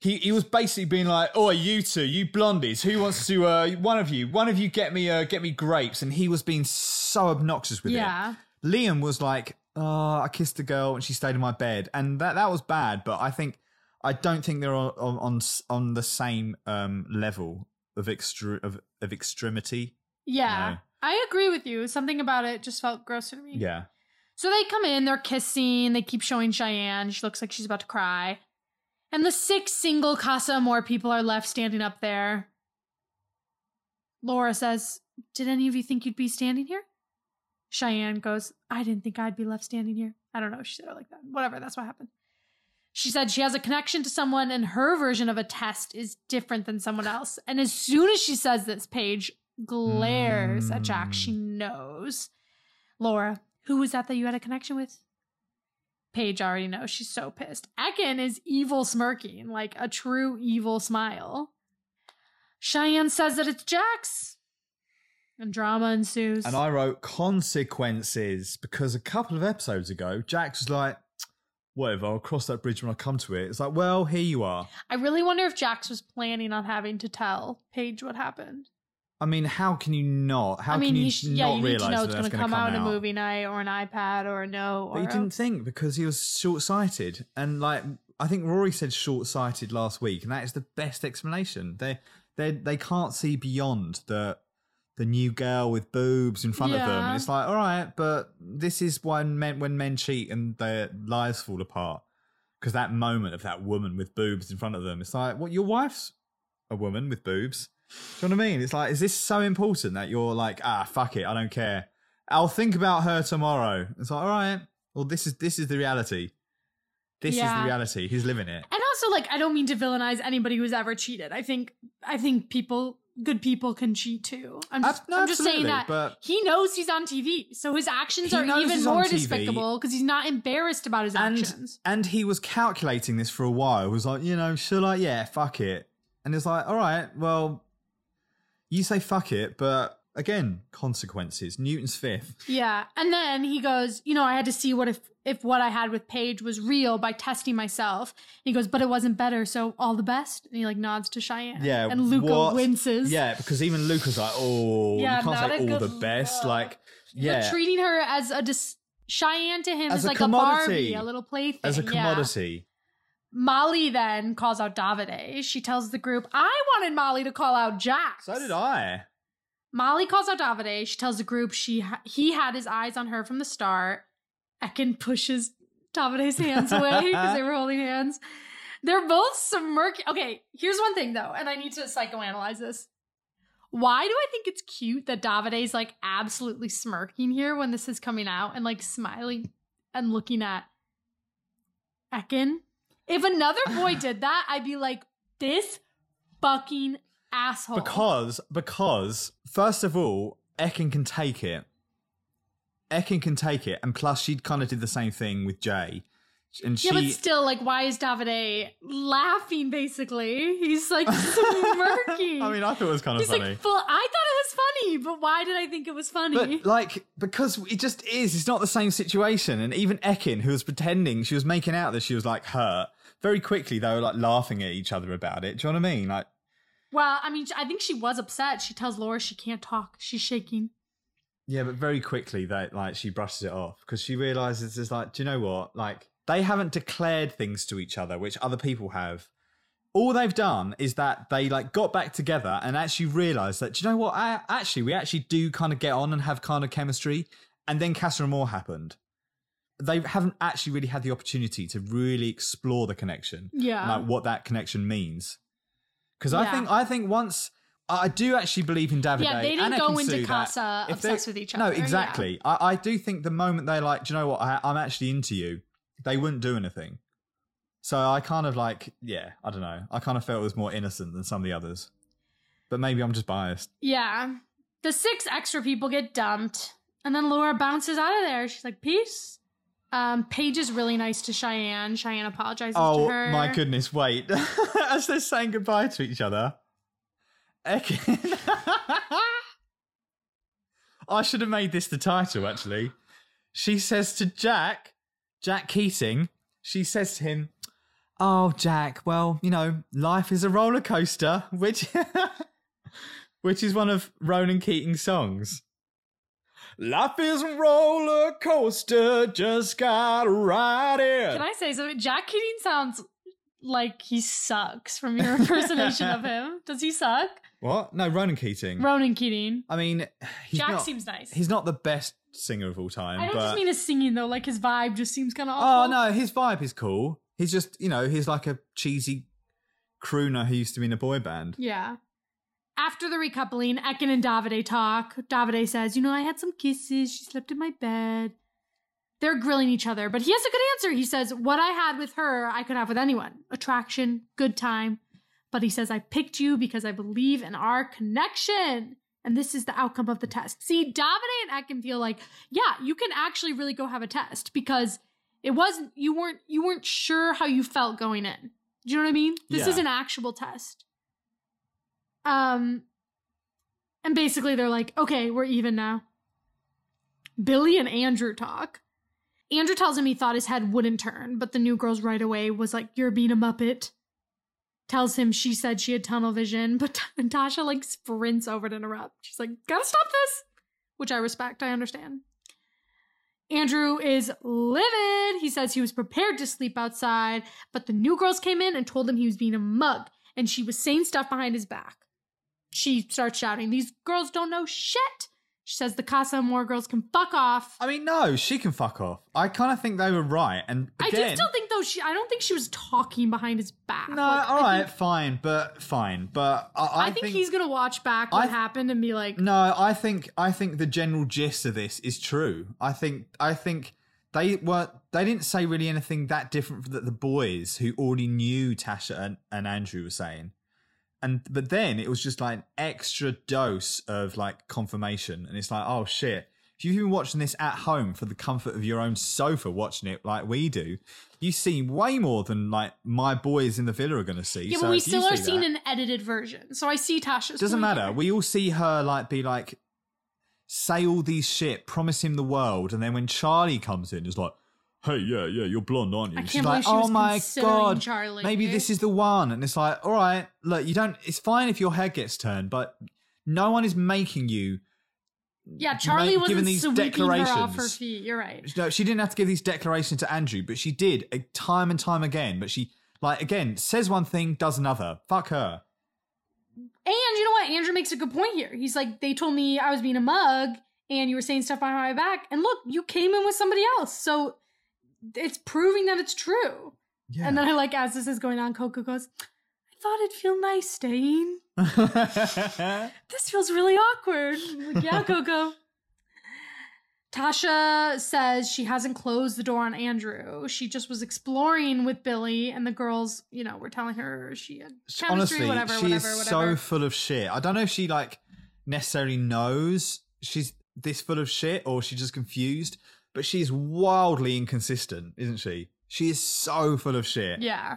he, he was basically being like, "Oh, you two, you blondies, who wants to? Uh, one of you, one of you, get me, uh, get me grapes." And he was being so obnoxious with Yeah. it. Liam was like, "Oh, I kissed a girl and she stayed in my bed," and that that was bad. But I think I don't think they're on on on, the same um, level of extre- of, of extremity. Yeah, No. I agree with you. Something about it just felt gross to me. Yeah, So they come in, they're kissing, they keep showing Cheyenne. She looks like she's about to cry. And the six single Casa Amor people are left standing up there. Laura says, Did any of you think you'd be standing here? Cheyenne goes, I didn't think I'd be left standing here. I don't know. if She said it like that. Whatever, that's what happened. She said she has a connection to someone and her version of a test is different than someone else. And as soon as she says this, Paige glares at Jacques. She hmm. knows. Laura, who was that that you had a connection with? Paige already knows. She's so pissed. Ekin is evil smirking, like a true evil smile. Cheyenne says that it's Jax. And drama ensues. and I wrote consequences because a couple of episodes ago, Jax was like, "Whatever, I'll cross that bridge when I come to it." It's like, well, here you are. I really wonder if Jax was planning on having to tell Paige what happened. I mean, how can you not? How I mean, can you he sh- not yeah, you need realize to know that it's going to come out in a movie night or an iPad or a no. But he didn't think because he was short-sighted, and like I think Rory said short-sighted last week, and that is the best explanation. They they they can't see beyond the the new girl with boobs in front of them, and it's like, all right, but this is when men when men cheat and their lives fall apart because that moment of that woman with boobs in front of them, it's like, what your wife's a woman with boobs. Do you know what I mean? It's like, is this so important that you're like, ah, fuck it, I don't care. I'll think about her tomorrow. It's like, all right, well, this is this is the reality. This is the reality. He's living it. And also, like, I don't mean to villainize anybody who's ever cheated. I think, I think people, good people can cheat too. I'm just, no, I'm just saying that but- he knows he's on TV, so his actions are even more despicable because he's not embarrassed about his And actions. and he was calculating this for a while. He was like, you know, should I? Yeah, fuck it. And it's like, all right, well, you say fuck it, but again, consequences. Newton's fifth. Yeah, and then he goes, you know, I had to see what if if what I had with Paige was real by testing myself. he goes, but it wasn't better, so all the best. And he like nods to Cheyenne. Yeah, and Luca what- winces. Yeah, because even Luca's like, oh, Yeah, you can't say all the best. look. Like, But yeah, treating her as a dis- Cheyenne to him As is like a Barbie, a little plaything. as a commodity. Molly then calls out Davide. She tells the group, I wanted Molly to call out Jacques. So did I. Molly calls out Davide. She tells the group she ha- he had his eyes on her from the start. Ekin pushes Davide's hands away because they were holding hands. They're both smirking. Okay, here's one thing though, and I need to psychoanalyze this. Why do I think it's cute that Davide's like absolutely smirking here when this is coming out and like smiling and looking at Ekin? If another boy did that, I'd be like, this fucking asshole. Because because first of all, Ekin can take it. Ekin can take it, and plus she kind of did the same thing with Jay, and she. Yeah, but still, like, why is Davide laughing? Basically, he's like smirking. I mean, I thought it was kind of he's funny. like, "Full." I thought it was funny, but why did I think it was funny? But like, because it just is, it's not the same situation. And even Ekin, who was pretending she was making out that she was like hurt, very quickly they were like laughing at each other about it. Do you know what I mean? Like, well, I mean, I think she was upset. She tells Laura she can't talk. She's shaking. yeah, but very quickly that like she brushes it off because she realizes it's like, do you know what? Like, they haven't declared things to each other, which other people have. All they've done is that they like got back together and actually realized that, do you know what? I, actually, we actually do kind of get on and have kind of chemistry. And then Casa Amor happened. They haven't actually really had the opportunity to really explore the connection. Yeah. like what that connection means. Because I think I think once I do actually believe in Davide. Yeah, they didn't and go into Casa if they- obsessed with each No, other, yeah. exactly. I, I do think the moment they're like, do you know what? I, I'm actually into you. They wouldn't do anything. So I kind of like, yeah, I don't know. I kind of felt it was more innocent than some of the others. But maybe I'm just biased. Yeah. The six extra people get dumped, and then Laura bounces out of there. She's like, "Peace." Um, Paige is really nice to Cheyenne. Cheyenne apologizes Oh to her. Oh my goodness! Wait, as they're saying goodbye to each other, Ekin. I should have made this the title. Actually, she says to Jacques, Jacques Keating. She says to him, "Oh, Jacques. Well, you know, life is a roller coaster," which, which is one of Ronan Keating's songs. Life is a roller coaster, just gotta ride it. Can I say something? Jacques Keating sounds like he sucks from your impersonation of him. Does he suck? What? No, Ronan Keating. Ronan Keating. I mean, he's Jack not, seems nice. He's not the best singer of all time, I don't but just mean his singing though. Like his vibe just seems kind of oh no, his vibe is cool. He's just you know he's like a cheesy crooner who used to be in a boy band. Yeah. After the recoupling, Ekin and Davide talk. Davide says, You know, I had some kisses. She slept in my bed. They're grilling each other, but he has a good answer. He says, What I had with her, I could have with anyone attraction, good time. But he says, I picked you because I believe in our connection. And this is the outcome of the test. See, Davide and Ekin feel like, yeah, you can actually really go have a test because it wasn't, you weren't, you weren't sure how you felt going in. Do you know what I mean? This Yeah. is an actual test. Um, and basically they're like, okay, we're even now. Billy and Andrew talk. Andrew tells him he thought his head wouldn't turn, but the new girls right away was like, "You're being a muppet." Tells him she said she had tunnel vision, but Natasha like sprints over to interrupt. She's like, "Gotta stop this," which I respect. I understand. Andrew is livid. He says he was prepared to sleep outside, but the new girls came in and told him he was being a mug, and she was saying stuff behind his back. She starts shouting, These girls don't know shit. She says the Casa Amor girls can fuck off. I mean, no, she can fuck off. I kind of think they were right, and I again, do still think though she I don't think she was talking behind his back. no, Like, all I right, think, fine, but fine, but I, I, I think, he's gonna watch back what I- happened and be like, No, I think I think the general gist of this is true. I think I think they were they didn't say really anything that different that the boys who already knew Tasha and, and Andrew were saying. And but then it was just like an extra dose of like confirmation. And it's like, oh shit. If you've been watching this at home for the comfort of your own sofa, watching it like we do, you see way more than like my boys in the villa are going to see. Yeah, So but we still are seeing an edited version. So I see Tasha's doesn't matter. here. We all see her like be like say all these shit, promise him the world, and then when Charlie comes in, it's like, "Hey, yeah, yeah, you're blonde, aren't you?" I can't She's like, "Oh my god, Charlie." maybe this is the one." And it's like, "All right, look, you don't. It's fine if your head gets turned, but no one is making you." Yeah, Charlie make- wasn't these sweeping her off her declarations. feet. You're right. No, she didn't have to give these declarations to Andrew, but she did uh, time and time again. But she, like, again, says one thing, does another. Fuck her. And you know what? Andrew makes a good point here. He's like, they told me I was being a mug and you were saying stuff behind my back. And look, you came in with somebody else. So it's proving that it's true. Yeah. And then I like, as this is going on, Coco goes, I thought it'd feel nice staying. This feels really awkward. I'm like, yeah, Coco. Tasha says she hasn't closed the door on Andrew. She just was exploring with Billy, and the girls, you know, were telling her she had chemistry, honestly, whatever, she whatever, is whatever. so full of shit. I don't know if she like necessarily knows she's this full of shit or she's just confused. But she's wildly inconsistent, isn't she? She is so full of shit. Yeah.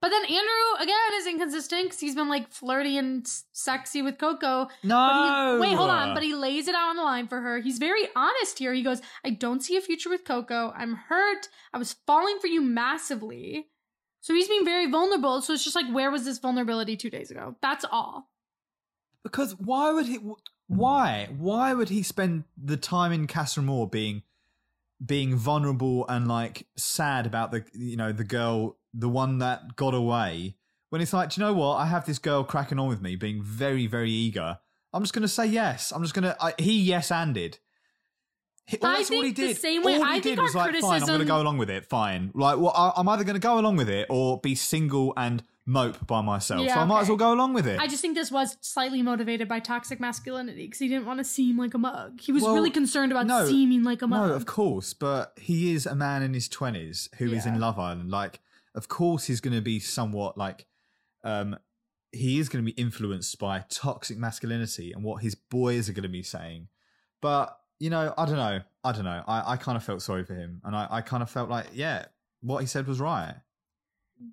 But then Andrew again is inconsistent because he's been like flirty and sexy with Coco. No. But he, wait, hold on. But he lays it out on the line for her. He's very honest here. He goes, I don't see a future with Coco. I'm hurt. I was falling for you massively. So he's being very vulnerable. So it's just like, where was this vulnerability two days ago? That's all. Because why would he? Why? Why would he spend the time in Casa Amor being being vulnerable and like sad about the you know the girl, the one that got away? When it's like, do you know what? I have this girl cracking on with me, being very very eager. I'm just gonna say yes. I'm just gonna. I, he yes anded. He, well, I that's all he think the did. same way- all he I did think was our like, fine, I'm gonna go along with it. Fine. Like, well, I'm either gonna go along with it or be single and mope by myself. Yeah, so I might as well go along with it. I just think this was slightly motivated by toxic masculinity because he didn't want to seem like a mug. He was Well, really concerned about no, seeming like a mug. No, of course, but he is a man in his twenties who is Yeah. in Love Island. Like, of course, he's going to be somewhat like, um, he is going to be influenced by toxic masculinity and what his boys are going to be saying. But you know, I don't know. I don't know. I, I kind of felt sorry for him, and I, I kind of felt like, yeah, what he said was right.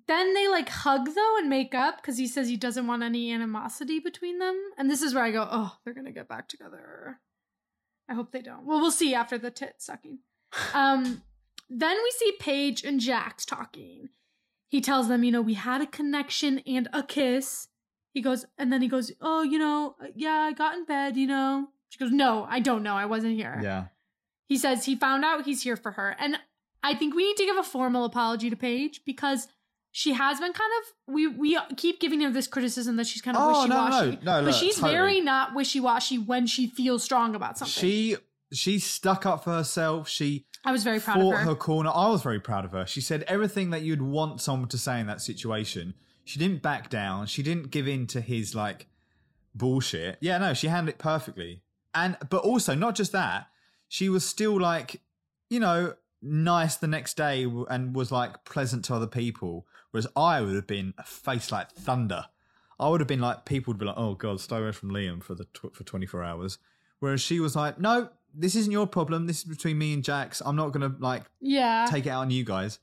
Then they like hug though and make up because he says he doesn't want any animosity between them. And this is where I go, oh, they're gonna get back together. I hope they don't. Well, we'll see after the tit sucking. Um, then we see Paige and Jax talking. He tells them, you know, we had a connection and a kiss. He goes, and then he goes, oh, you know, yeah, I got in bed, you know. She goes, no, I don't know. I wasn't here. Yeah. He says he found out he's here for her. And I think we need to give a formal apology to Paige because she has been kind of we we keep giving her this criticism that she's kind of Oh, no, no, wishy-washy. no, but she's totally. very not wishy-washy when she feels strong about something. She she stuck up for herself. She I was very proud fought of her. her corner. I was very proud of her. She said everything that you'd want someone to say in that situation. She didn't back down. She didn't give in to his like bullshit. Yeah, no, she handled it perfectly. And but also not just that, she was still like, you know, nice the next day and was like pleasant to other people. Whereas I would have been a face like thunder. I would have been like people would be like, "Oh God, stay away from Liam for the tw- for twenty four hours." Whereas she was like, "No, this isn't your problem. This is between me and Jax. I'm not gonna like yeah. take it out on you guys."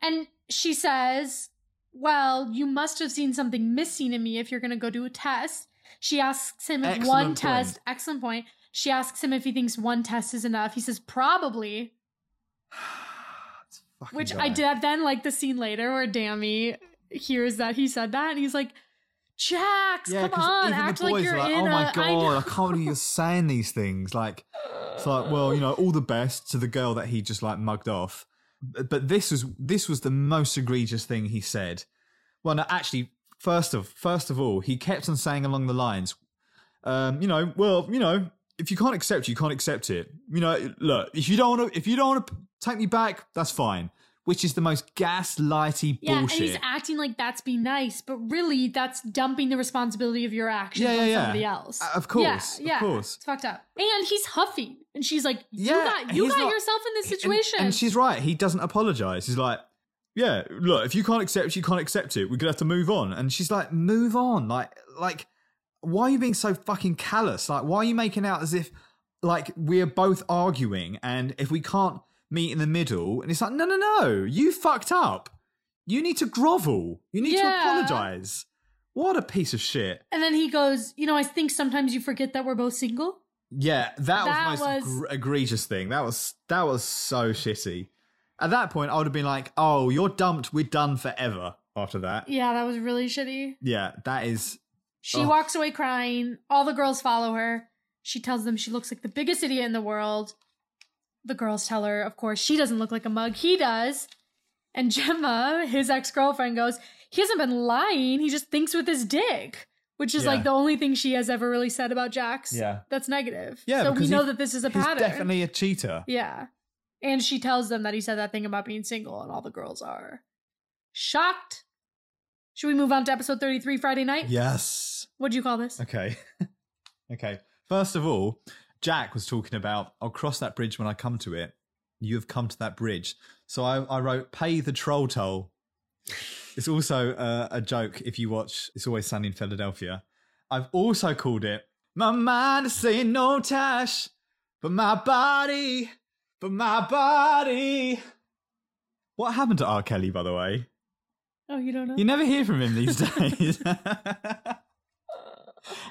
And she says, Well, you must have seen something missing in me if you're going to go do a test. She asks him if one point. test, excellent point. She asks him if he thinks one test is enough. He says, Probably. Which guy. I did then like the scene later where Dami hears that he said that and he's like, Jax, Yeah, come on, even act the like you're are like, in "Oh my a- I god, know." I, can't believe you're saying these things." Like, it's like, well, you know, all the best to the girl that he just like mugged off. But but this was this was the most egregious thing he said. Well, no, actually, first of first of all, he kept on saying along the lines, um, you know, well, you know, if you can't accept, it, you can't accept it. You know, look, if you don't want to, if you don't want to take me back, that's fine. Which is the most gaslighty Yeah, bullshit. and he's acting like that's be nice, but really that's dumping the responsibility of your actions Yeah, yeah, on yeah. somebody else. Uh, of course, yeah, of course. It's fucked up. And he's huffing, and she's like, "You Yeah, got, you got not- yourself in this And- situation." And, she's right. He doesn't apologize. He's like, yeah, look, if you can't accept, you can't accept it. We're gonna have to move on. And she's like, move on. Like, like, why are you being so fucking callous? Like, why are you making out as if like we're both arguing and if we can't meet in the middle? And it's like, no, no, no, you fucked up. You need to grovel. You need to apologize. What a piece of shit. and then he goes, "You know, I think sometimes you forget that we're both single." Yeah, that, That was the most was- egr- egregious thing. That was that was so shitty. At that point, I would have been like, "Oh, you're dumped. We're done forever." After that, Yeah, that was really shitty. yeah, that is. She Ugh. walks away crying. All the girls follow her. She tells them she looks like the biggest idiot in the world. The girls tell her, of course, she doesn't look like a mug. He does. And Gemma, his ex girlfriend, goes, He hasn't been lying. He just thinks with his dick. Which is Yeah. like the only thing she has ever really said about Jax. Yeah. That's negative. Yeah, So we know he- that this is a pattern. Definitely a cheater. Yeah. And she tells them that he said that thing about being single, and all the girls are shocked. Should we move on to episode 33 Friday night? Yes. What'd you call this? Okay. okay. First of all, Jacques was talking about, I'll cross that bridge when I come to it. You have come to that bridge. So I, I wrote, pay the troll toll. It's also uh, a joke if you watch It's Always Sunny in Philadelphia. I've also called it, My mind is saying no, Tash. But my body, but my body. What happened to R. Kelly, by the way? Oh, you don't know? You never hear from him these days.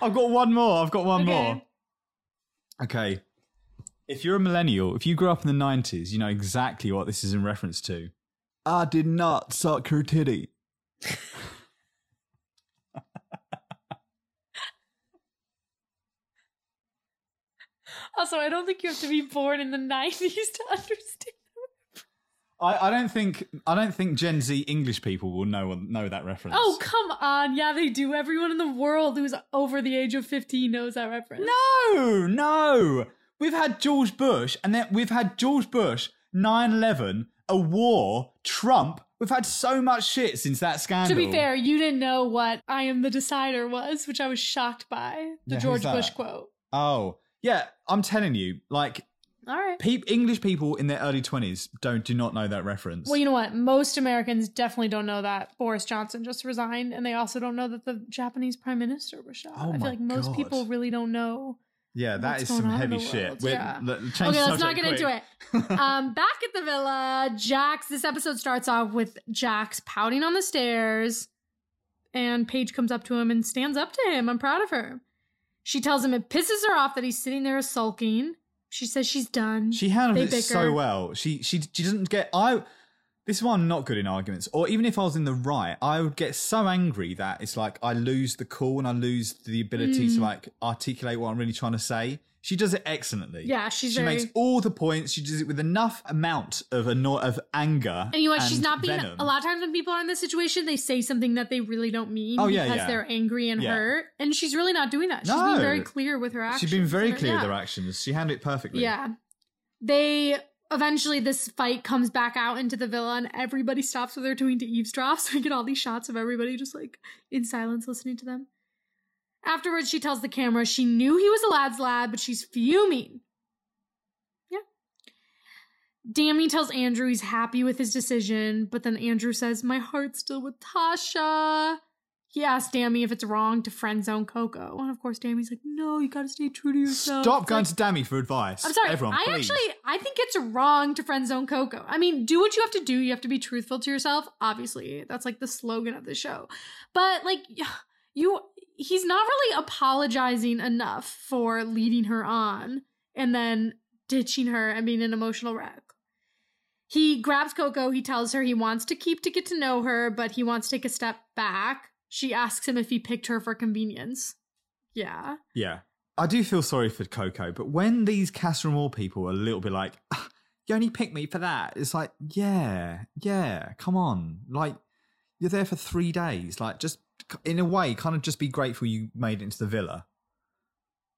I've got one more. I've got one Okay. more. Okay. If you're a millennial, if you grew up in the 90s, you know exactly what this is in reference to. I did not suck her titty. Also, I don't think you have to be born in the 90s to understand. I, I don't think I don't think Gen Z English people will know know that reference. Oh, come on. Yeah, they do. Everyone in the world who's over the age of 15 knows that reference. No, no. We've had George Bush, and then we've had George Bush, 9 11, a war, Trump. We've had so much shit since that scandal. To be fair, you didn't know what I am the decider was, which I was shocked by. The Yeah, George? Bush quote. Oh, yeah, I'm telling you, like, All right. peop English people in their early 20s don't do not know that reference. Well, you know what? Most Americans definitely don't know that Boris Johnson just resigned, and they also don't know that the Japanese prime minister was shot. Oh I feel like most God. people really don't know. yeah, that is some heavy shit. We're- yeah. let- Okay, let's not get quick. into it. um, back at the villa, Jax. This episode starts off with Jax pouting on the stairs, and Paige comes up to him and stands up to him. I'm proud of her. She tells him it pisses her off that he's sitting there sulking. She says she's done. She handled They it so well. She she she doesn't get I. This is why I'm not good in arguments. Or even if I was in the right, I would get so angry that it's like I lose the cool and I lose the ability Mm. to like articulate what I'm really trying to say. She does it excellently. Yeah, she's she very- makes all the points. She does it with enough amount of anno- of anger. And you know what? She's not being. venom. A lot of times when people are in this situation, they say something that they really don't mean Oh, yeah, because yeah. they're angry and Yeah. hurt. And she's really not doing that. She's No. being very clear with her actions. She's been very her- clear with her actions. She handled it perfectly. Yeah. They eventually this fight comes back out into the villa and everybody stops what they're doing to eavesdrop. So we get all these shots of everybody just like in silence listening to them. Afterwards, she tells the camera she knew he was a lad's lad, but she's fuming. Yeah. Dami tells Andrew he's happy with his decision, but then Andrew says, My heart's still with Tasha. He asks Dami if it's wrong to friend zone Coco. And of course, Dami's like, No, you gotta stay true to yourself. Stop It's going like, to Dami for advice. I'm sorry. Everyone, I please. actually I think it's wrong to friend zone Coco. I mean, do what you have to do. You have to be truthful to yourself. Obviously, that's like the slogan of the show. But like you he's not really apologizing enough for leading her on and then ditching her and being an emotional wreck. He grabs Coco. He tells her he wants to keep to get to know her, but he wants to take a step back. She asks him if he picked her for convenience. Yeah. Yeah. I do feel sorry for Coco, but when these Amor people are a little bit like, "Ah, you only picked me for that, it's like, yeah, yeah, come on. Like, you're there for three days. Like, just in a way, kind of just be grateful you made it into the villa.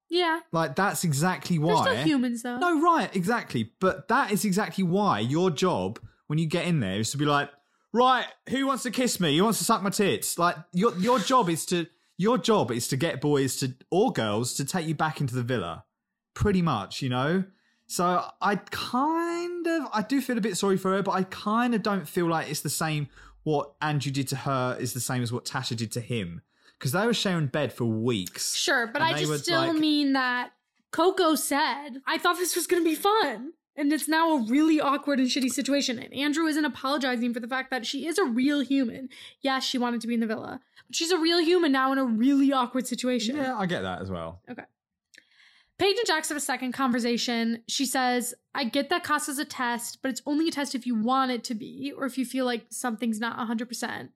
Yeah. Like, that's exactly They're why. still humans though. No, right, exactly. But that is exactly why your job when you get in there is to be like, right, who wants to kiss me? Who wants to suck my tits? Like your your job is to your job is to get boys to or girls to take you back into the villa. Pretty much, you know? So I kind of I do feel a bit sorry for her, but I kind of don't feel like it's the same what Andrew did to her is the same as what Tasha did to him. Because they were sharing bed for weeks. Sure, but I just still like- mean that Coco said, I thought this was going to be fun. And it's now a really awkward and shitty situation. And Andrew isn't apologizing for the fact that she is a real human. Yes, she wanted to be in the villa, but she's a real human now in a really awkward situation. Yeah, I get that as well. Okay. Paige and Jax have a second conversation. She says, I get that Casa's a test, but it's only a test if you want it to be, or if you feel like something's not 100%.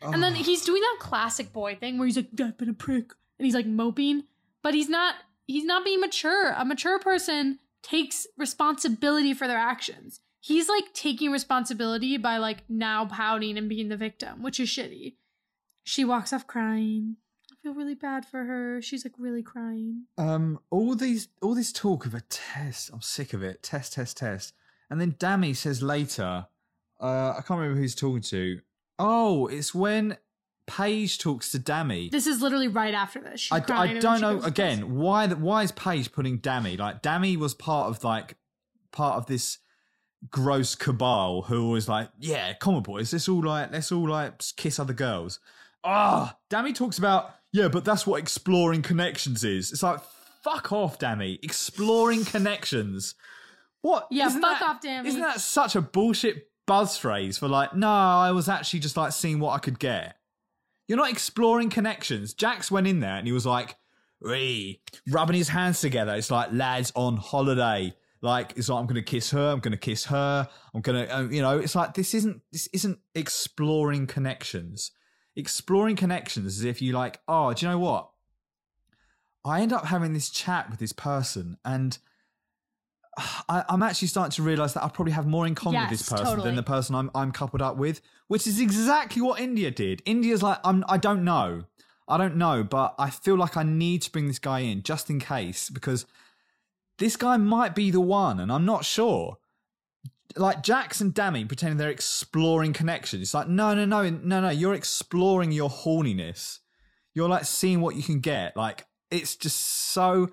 And then he's doing that classic boy thing where he's like, I've been a prick. And he's like moping, but he's not, he's not being mature. A mature person takes responsibility for their actions. He's like taking responsibility by like now pouting and being the victim, which is shitty. She walks off crying. I feel really bad for her. She's like really crying. Um, all these, all this talk of a test, I'm sick of it. Test, test, test. And then Dami says later, uh, I can't remember who he's talking to. Oh, it's when Paige talks to Dami. This is literally right after this. She's I, I don't know again why that why is Paige putting Dami like Dami was part of like part of this gross cabal who was like yeah come on boys let's all like let's all like kiss other girls ah Dami talks about yeah but that's what exploring connections is it's like fuck off, Dami. Exploring connections. What? Yeah, isn't fuck that- off, Dami. Isn't that such a bullshit buzz phrase for like, no, I was actually just like seeing what I could get. You're not exploring connections. Jax went in there and he was like, "Wee," rubbing his hands together. It's like lads on holiday. Like it's like I'm gonna kiss her. I'm gonna kiss her. I'm gonna, uh, you know. It's like this isn't this isn't exploring connections. Exploring connections as if you like, oh, do you know what? I end up having this chat with this person and. I, I'm actually starting to realize that I probably have more in common with this person totally. than the person I'm I'm coupled up with, which is exactly what Indiyah did. Indiyah's like I'm I don't know. I don't know, but I feel like I need to bring this guy in just in case because this guy might be the one and I'm not sure. Like Jacques and Dami pretending they're exploring connections. It's like no no no no no, you're exploring your horniness. You're like seeing what you can get. Like it's just so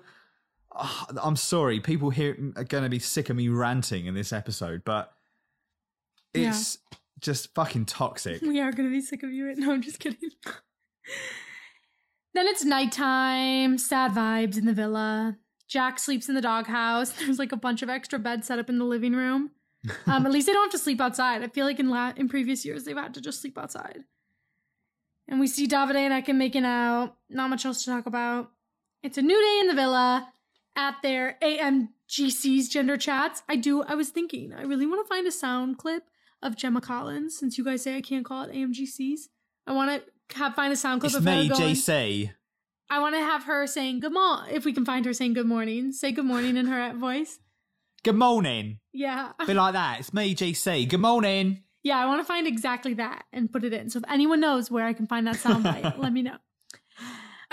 Ah, I'm sorry, people here are going to be sick of me ranting in this episode, but it's just fucking toxic. We are gonna be sick of you right now. I'm just kidding. then it's nighttime, sad vibes in the villa. Jack sleeps in the doghouse. There's like a bunch of extra beds set up in the living room. Um, at least they don't have to sleep outside. I feel like in la- in previous years they've had to just sleep outside. And we see Davide and Ekin making out. Not much else to talk about. It's a new day in the villa at their AMGC's gender chats. I do. I was thinking. I really want to find a sound clip of Gemma Collins, since you guys say I can't call it AMGCs. I want to have find a sound clip It's of me, her going. JC. I want to have her saying good morning. If we can find her saying good morning, say good morning in her voice. Good morning. Yeah, Bit like that. It's me, GC. Good morning. yeah. I want to find exactly that and put it in. So if anyone knows where I can find that soundbite, let me know.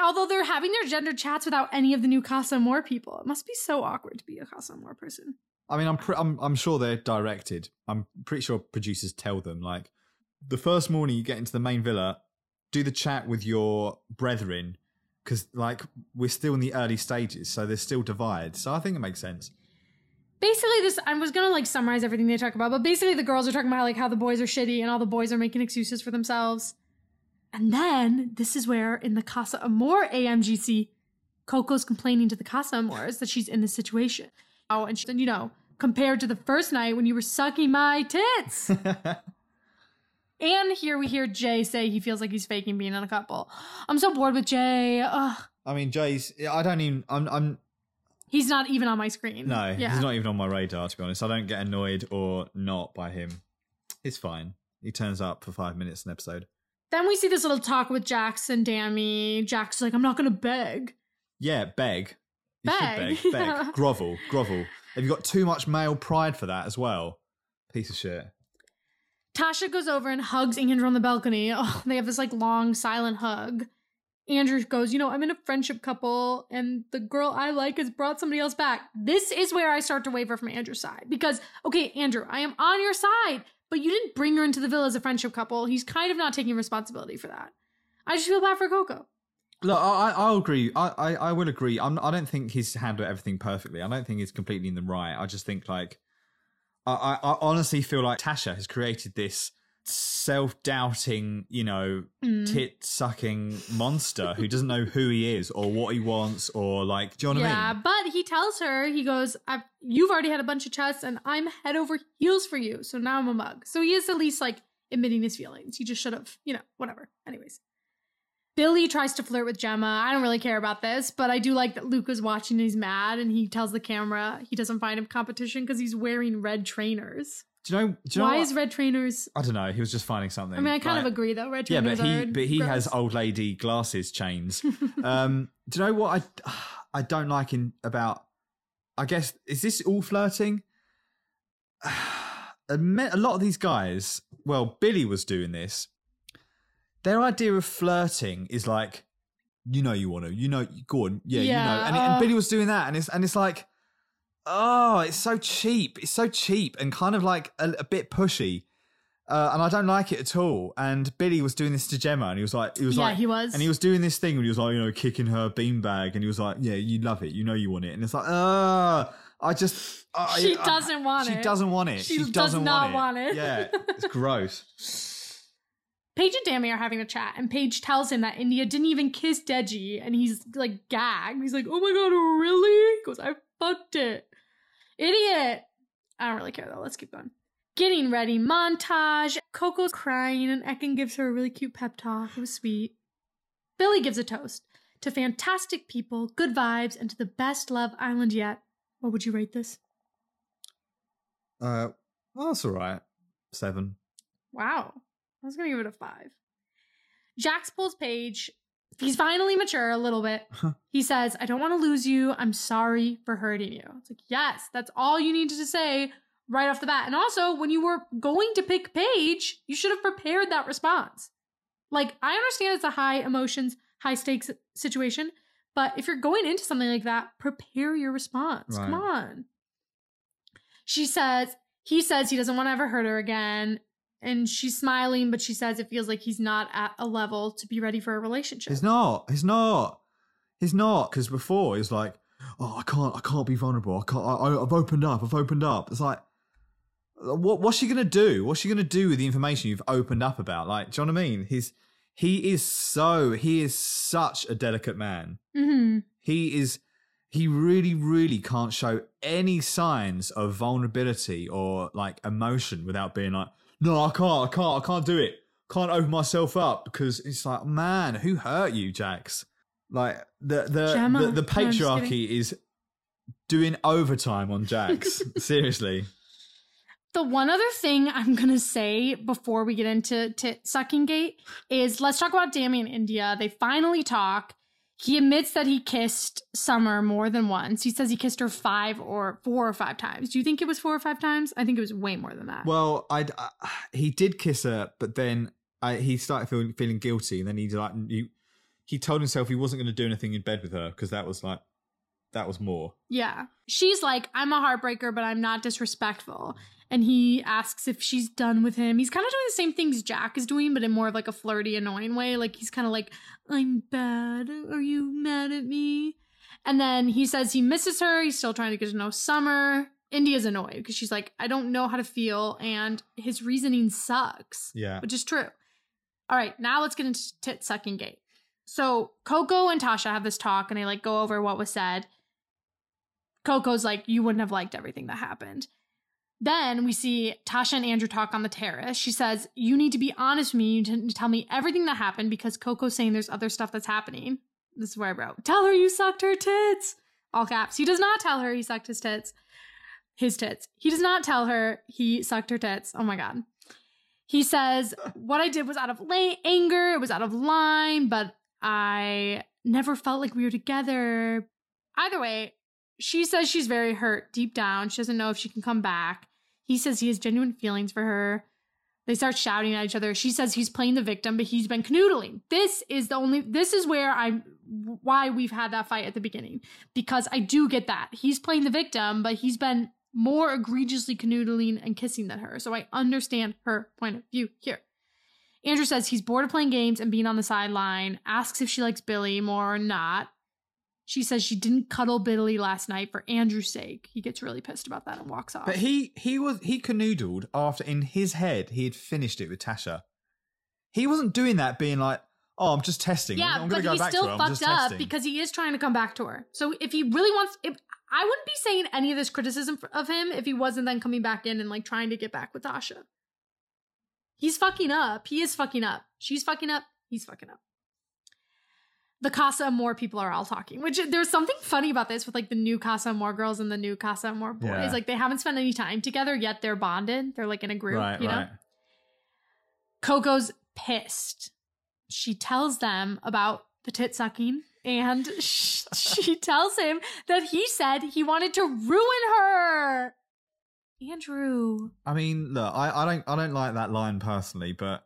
Although they're having their gender chats without any of the new Casa Amor people, it must be so awkward to be a Casa Amor person. I mean, I'm, pre- I'm I'm sure they're directed. I'm pretty sure producers tell them like the first morning you get into the main villa, do the chat with your brethren because like we're still in the early stages, so there's still divides. So I think it makes sense. Basically this i was gonna like summarize everything they talk about but basically the girls are talking about like how the boys are shitty and all the boys are making excuses for themselves and then this is where in the casa amor amgc coco's complaining to the casa amors that she's in this situation oh and she, you know compared to the first night when you were sucking my tits and here we hear jay say he feels like he's faking being in a couple i'm so bored with jay Ugh, I mean, Jay's. I don't even. I'm. I'm. He's not even on my screen No, yeah he's not even on my radar. To be honest, I don't get annoyed or not by him. He's fine. He turns up for five minutes an episode. Then we see this little talk with Jacques and Dami. Jacques is like, I'm not gonna beg. Yeah, beg. You Beg, should beg. Beg. yeah. Grovel. Grovel. Have you got too much male pride for that as well? Piece of shit. Tasha goes over and hugs Andrew on the balcony. Oh, they have this like long, silent hug. Andrew goes, You know, I'm in a friendship couple, and the girl I like has brought somebody else back. This is where I start to waver from Andrew's side. Because, okay, Andrew, I am on your side, but you didn't bring her into the villa as a friendship couple. He's kind of not taking responsibility for that. I just feel bad for Coco. Look, I, I- I'll agree. I, I, I will agree. I'm, I don't think he's handled everything perfectly. I don't think he's completely in the right. I just think like, I, I, I honestly feel like Tasha has created this self-doubting, you know, Mm. tit-sucking monster who doesn't know who he is or what he wants or like, do you know what yeah, I mean? Yeah, but he tells her, he goes, I've, You've already had a bunch of chats, and I'm head over heels for you, so now I'm a mug. So he is at least like admitting his feelings. He just should have, you know, whatever. Anyways. Billy tries to flirt with Gemma. I don't really care about this, but I do like that Luke is watching and he's mad and he tells the camera he doesn't find him competition because he's wearing red trainers. Do you know? Do you know Why what? is red trainers? I don't know. He was just finding something. I mean, I kind Like- of agree though. Red trainers. Yeah, trainers but he are but he has old lady glasses chains. um, do you know what I I don't like in about? I guess is this all flirting? a me- a lot of these guys. Well, Billy was doing this. Their idea of flirting is like, you know, you want to, you know, go on, yeah, you Yeah, know, and, uh. and Billy was doing that, and it's and it's like, oh, it's so cheap, it's so cheap, and kind of like a, a bit pushy. Uh, and I don't like it at all. And Billy was doing this to Gemma, and he was like, he was Yeah, like, he was. and he was doing this thing when he was like, you know, kicking her beanbag, and he was like, yeah, you love it, you know, you want it, and it's like, ah, I just, I- She I- doesn't want it. she it. doesn't want it. She does doesn't not want it. Yeah, it's gross. Paige and Dami are having a chat, and Paige tells him that Indiyah didn't even kiss Deji, and he's like gagged. He's like, "Oh my god, really?" He goes, "I fucked it, idiot." I don't really care though. Let's keep going. Getting ready montage. Coco's crying, and Ekin gives her a really cute pep talk. It was sweet. Billy gives a toast to fantastic people, good vibes, and to the best love island yet. What would you rate this? Uh, well, that's all right. Seven. Wow. I was gonna give it a five. Jacques pulls Paige. He's finally mature a little bit. he says, I don't want to lose you. I'm sorry for hurting you. It's like, yes, that's all you needed to say right off the bat. And also, when you were going to pick Paige, you should have prepared that response. Like, I understand it's a high emotions, high stakes situation, but if you're going into something like that, prepare your response. Come on. She says, he says he doesn't want to ever hurt her again. And she's smiling, but she says it feels like he's not at a level to be ready for a relationship. He's not. He's not. He's not. Because before he's like, oh, I can't. I can't be vulnerable. I can't. I, I've opened up. I've opened up. It's like, what? What's she gonna do? What's she gonna do with the information you've opened up about? Like, do you know what I mean? He's he is so he is such a delicate man. hmm He is. He really, really can't show any signs of vulnerability or like emotion without being like, no, I can't, I can't, I can't do it. Can't open myself up because it's like, man, who hurt you, Jacques? Like the the Gemma. the, the No, patriarchy is doing overtime on Jacques. Seriously. The one other thing I'm gonna say before we get into tit sucking gate is let's talk about Dami and Indiyah. They finally talk. He admits that he kissed Summer more than once. He says he kissed her five or four or five times. Do you think it was four or five times? I think it was way more than that. Well, I uh, he did kiss her, but then I, he started feeling feeling guilty, and then he like he, he told himself he wasn't going to do anything in bed with her because that was like that was more. Yeah. She's like, I'm a heartbreaker, but I'm not disrespectful. And he asks if she's done with him. He's kind of doing the same things Jack is doing, but in more of like a flirty, annoying way. Like he's kind of like, I'm bad. Are you mad at me? And then he says he misses her. He's still trying to get to know Summer. Indiyah's annoyed because she's like, I don't know how to feel. And his reasoning sucks Yeah. which is true. All right, now let's get into tit sucking gate. So Coco and Tasha have this talk and they like go over what was said. Coco's like, you wouldn't have liked everything that happened. Then we see Tasha and Andrew talk on the terrace. She says, You need to be honest with me. You need to tell me everything that happened because Coco's saying there's other stuff that's happening. This is where I wrote, Tell her you sucked her tits. All caps. He does not tell her he sucked his tits. His tits. He does not tell her he sucked her tits. Oh my God. He says, What I did was out of la- anger, it was out of line, but I never felt like we were together. Either way, she says she's very hurt deep down. She doesn't know if she can come back. He says he has genuine feelings for her. They start shouting at each other. She says he's playing the victim, but he's been canoodling. This is the only, this is where I'm, why we've had that fight at the beginning. Because I do get that. He's playing the victim, but he's been more egregiously canoodling and kissing than her. So I understand her point of view here. Andrew says he's bored of playing games and being on the sideline, asks if she likes Billy more or not. She says she didn't cuddle Billy last night for Andrew's sake. He gets really pissed about that and walks off. But he he was he canoodled after in his head he had finished it with Tasha. He wasn't doing that being like, oh, I'm just testing. yeah, I'm, but going to go he's back still her. Fucked up testing. because he is trying to come back to her. So if he really wants, if I wouldn't be saying any of this criticism of him if he wasn't then coming back in and like trying to get back with Tasha. He's fucking up. He is fucking up. She's fucking up. He's fucking up. The Casa Amor people are all talking, which there's something funny about this with like the new Casa Amor girls and the new Casa Amor boys. Yeah. Like they haven't spent any time together yet. They're bonded. They're like in a group. right, you know? right. Coco's pissed. She tells them about the tit sucking and sh- she tells him that he said he wanted to ruin her. Andrew. I mean, look, I, I don't I don't like that line personally, but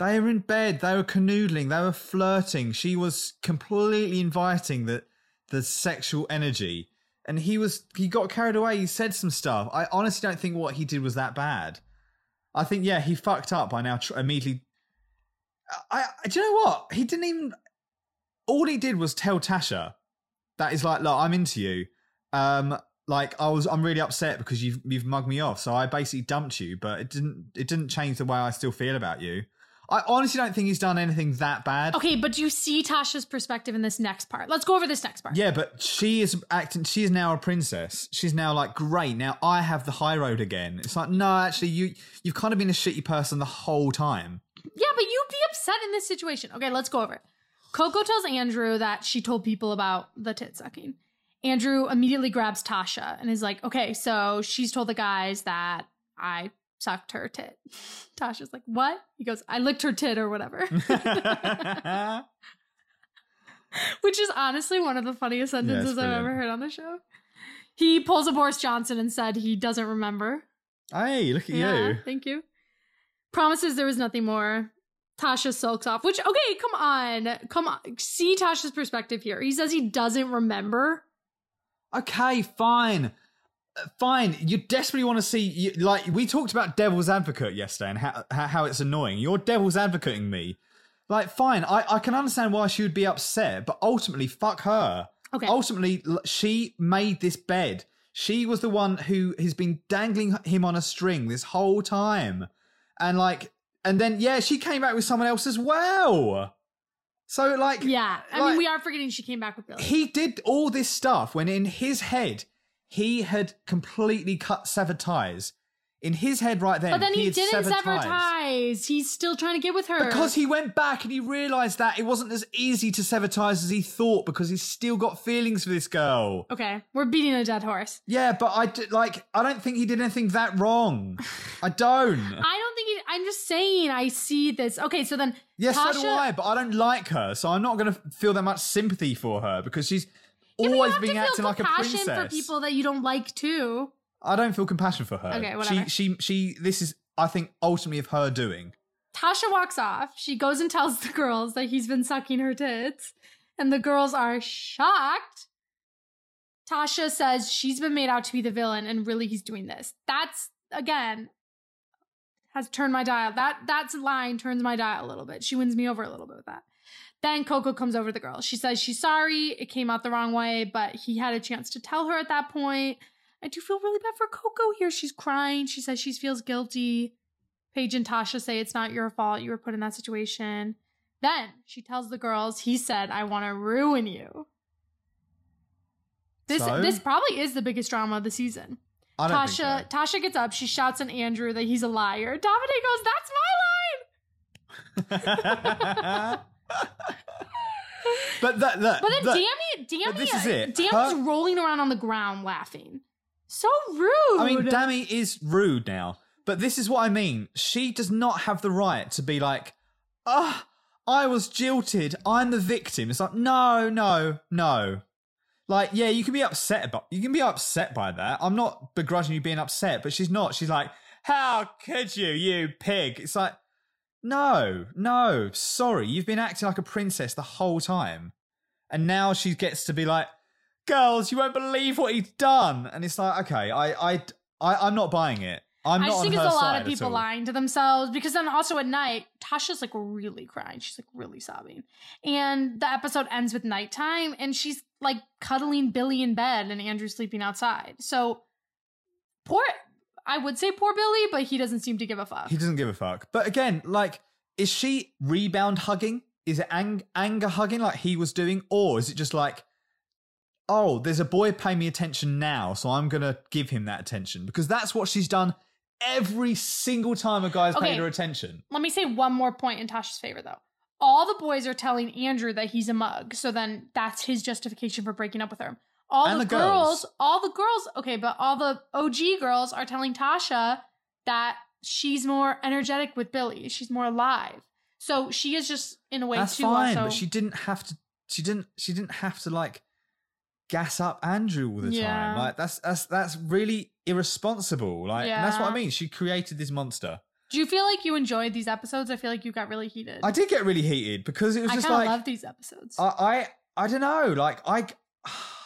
they were in bed, they were canoodling, they were flirting. She was completely inviting the the sexual energy. And he was he got carried away, he said some stuff. I honestly don't think what he did was that bad. I think yeah, he fucked up by now tr- immediately I, I do you know what? He didn't even all he did was tell Tasha that is like, look, I'm into you. Um, like I was, I'm really upset because you've you've mugged me off. So I basically dumped you, but it didn't it didn't change the way I still feel about you. I honestly don't think he's done anything that bad. Okay, but do you see Tasha's perspective in this next part? Let's go over this next part. Yeah, but she is acting. She is now a princess. She's now like great. Now I have the high road again. It's like no, actually, you you've kind of been a shitty person the whole time. Yeah, but you'd be upset in this situation. Okay, let's go over it. Coco tells Andrew that she told people about the tit sucking. Andrew immediately grabs Tasha and is like, okay, so she's told the guys that I sucked her tit. Tasha's like, what? He goes, I licked her tit or whatever. Which is honestly one of the funniest sentences I've ever heard on the show. He pulls a Boris Johnson and said he doesn't remember. hey, look at Yeah, you. thank you. Promises there was nothing more. Tasha sulks off, which, okay, come on. Come on. See Tasha's perspective here. He says he doesn't remember. Okay, fine. Fine, you desperately want to see, you, like, we talked about devil's advocate yesterday and how, how, how it's annoying. You're devil's advocating me. Like, fine, I, I can understand why she would be upset, but ultimately, fuck her. Okay. Ultimately, she made this bed. She was the one who has been dangling him on a string this whole time. And, like, and then, yeah, she came back with someone else as well. So, like, Yeah. I like- mean, we are forgetting she came back with Billy. he did all this stuff when in his head he had completely cut severed ties. In his head, right then, but then he, had didn't sever ties. ties. He's still trying to get with her. Because he went back and he realised that it wasn't as easy to sever ties as he thought because he's still got feelings for this girl. Okay, we're beating a dead horse. Yeah, but I d- like. I don't think he did anything that wrong. I don't. I don't think he, I'm just saying I see this. Okay, so then Yes, Tasha, so do I. But I don't like her, so I'm not going to feel that much sympathy for her because she's Yeah, always being acting like a compassion princess. for people that you don't like too. I don't feel compassion for her. Okay, whatever. She, she, she. This is, I think, ultimately of her doing. Tasha walks off. She goes and tells the girls that he's been sucking her tits, and the girls are shocked. Tasha says she's been made out to be the villain, and really he's doing this. That's again has turned my dial. That that's line turns my dial a little bit. She wins me over a little bit with that. Then Coco comes over to the girl. She says she's sorry. It came out the wrong way, but he had a chance to tell her at that point. I do feel really bad for Coco here. She's crying. She says she feels guilty. Paige and Tasha say it's not your fault. You were put in that situation. Then she tells the girls, he said, I want to ruin you. This So? this probably is the biggest drama of the season. Tasha think Tasha gets up, she shouts at Andrew that he's a liar. Davide goes, That's my line. but that, that, But then that- Dami Dami this is it. Dami's Her- rolling around on the ground laughing. So rude. I mean, Dami is rude now. But this is what I mean. She does not have the right to be like, ah, I was jilted. I'm the victim. It's like, no, no, no. Like, yeah, you can be upset about you can be upset by that. I'm not begrudging you being upset, but she's not. She's like, How could you, you pig? It's like, no, no, sorry, you've been acting like a princess the whole time. And now she gets to be like, girls, you won't believe what he's done. And it's like, okay, I, I, I I'm not buying it. I'm I not just think it's a lot of people lying to themselves because then also at night, Tasha's like really crying. She's like really sobbing. And the episode ends with nighttime and she's like cuddling Billy in bed and Andrew sleeping outside. So poor, I would say poor Billy, but he doesn't seem to give a fuck. He doesn't give a fuck. But again, like, is she rebound hugging? Is it ang- anger hugging like he was doing? Or is it just like, oh, there's a boy paying me attention now, so I'm going to give him that attention? Because that's what she's done every single time a guy's Okay. paid her attention. Let me say one more point in Tasha's favor though. All the boys are telling Andrew that he's a mug, so then that's his justification for breaking up with her. All And the, the girls, girls. all the girls, okay, but all the OG girls are telling Tasha that she's more energetic with Billy. She's more alive. So she is just in a way That's too fine, also. but she didn't have to. She didn't. She didn't have to like gas up Andrew all the Yeah. time. Like that's that's that's really irresponsible. Like and that's what I mean. She created this monster. Do you feel like you enjoyed these episodes? I feel like you got really heated. I did get really heated because it was I just like love these episodes. I, I I don't know. Like I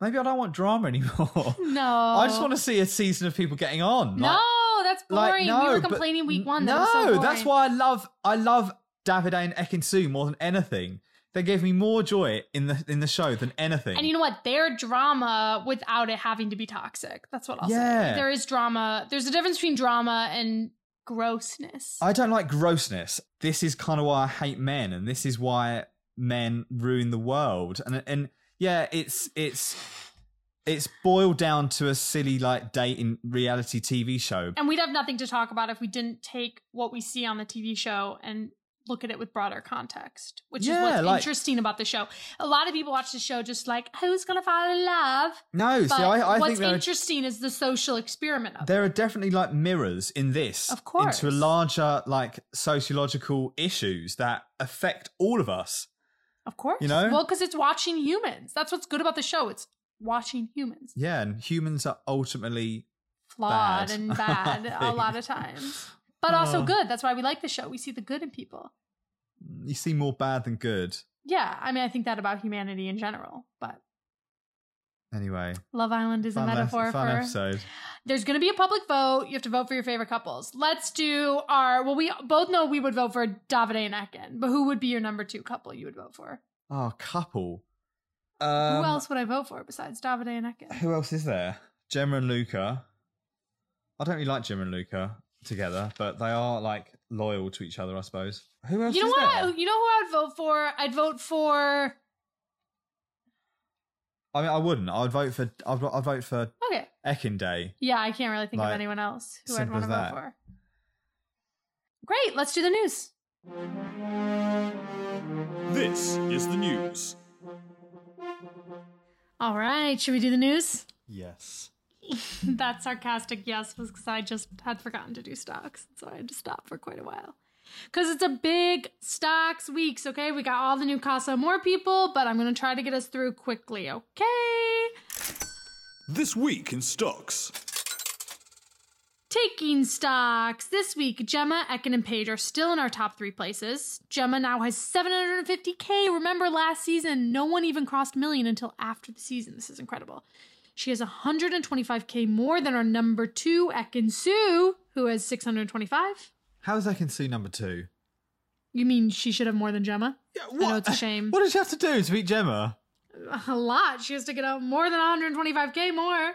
maybe I don't want drama anymore. no. I just want to see a season of people getting on. Like, No, that's like, boring. no, we were complaining week one. That No, so that's why I love I love Davide and Ekin-Su more than anything. They gave me more joy in the in the show than anything. And you know what? They're drama without it having to be toxic. That's what I'll Yeah. say. There is drama. There's a difference between drama and grossness. I don't like grossness. This is kind of why I hate men, and this is why men ruin the world. And and yeah, it's it's it's boiled down to a silly like dating reality TV show. and we'd have nothing to talk about if we didn't take what we see on the TV show and look at it with broader context, which is what's like- interesting about the show. A lot of people watch the show just like, who's gonna fall in love? No, But see, I, I think what's there are, interesting is the social experiment of it. there are definitely like mirrors in this, Of course. into a larger like sociological issues that affect all of us. Of course. You know? Well, because it's watching humans. That's what's good about the show. It's watching humans. Yeah, and humans are ultimately Flawed Bad. and bad a lot of times. But also Oh. good. That's why we like the show. We see the good in people. you see more bad than good. Yeah, I mean, I think that about humanity in general. But Anyway, Love Island is a metaphor fun for. episode. There's going to be a public vote. You have to vote for your favorite couples. Let's do our. Well, we both know we would vote for Davide and Ekin, but who would be your number two couple you would vote for? Oh, couple. Um, who else would I vote for besides Davide and Ekin? Who else is there? Gemma and Luca. I don't really like Gemma and Luca together, but they are like loyal to each other, I suppose. Who else You know is what? There? you know who I would vote for? I'd vote for. I mean, I wouldn't. I'd vote for. I'd, I'd vote for Okay. Ekin Day. Yeah, I can't really think of anyone else who I'd simple want to as vote that. for. Great. Let's do the news. This is the news. All right. Should we do the news? Yes. that sarcastic yes was because I just had forgotten to do stocks. So I had to stop for quite a while. Because it's a big stocks weeks, okay? We got all the new Casa Amor people, but I'm to try to get us through quickly, okay? This week in stocks. Taking stocks. This week, Gemma, Ekin, and Paige are still in our top three places. Gemma now has 750k. Remember last season, no one even crossed million until after the season. This is incredible. She has 125k more than our number two, Ekin-Su, who has 625. How is that Ekin-Su number two? You mean she should have more than Gemma? I know it's a shame. What does she have to do to beat Gemma? a lot. She has to get out more than 125k more.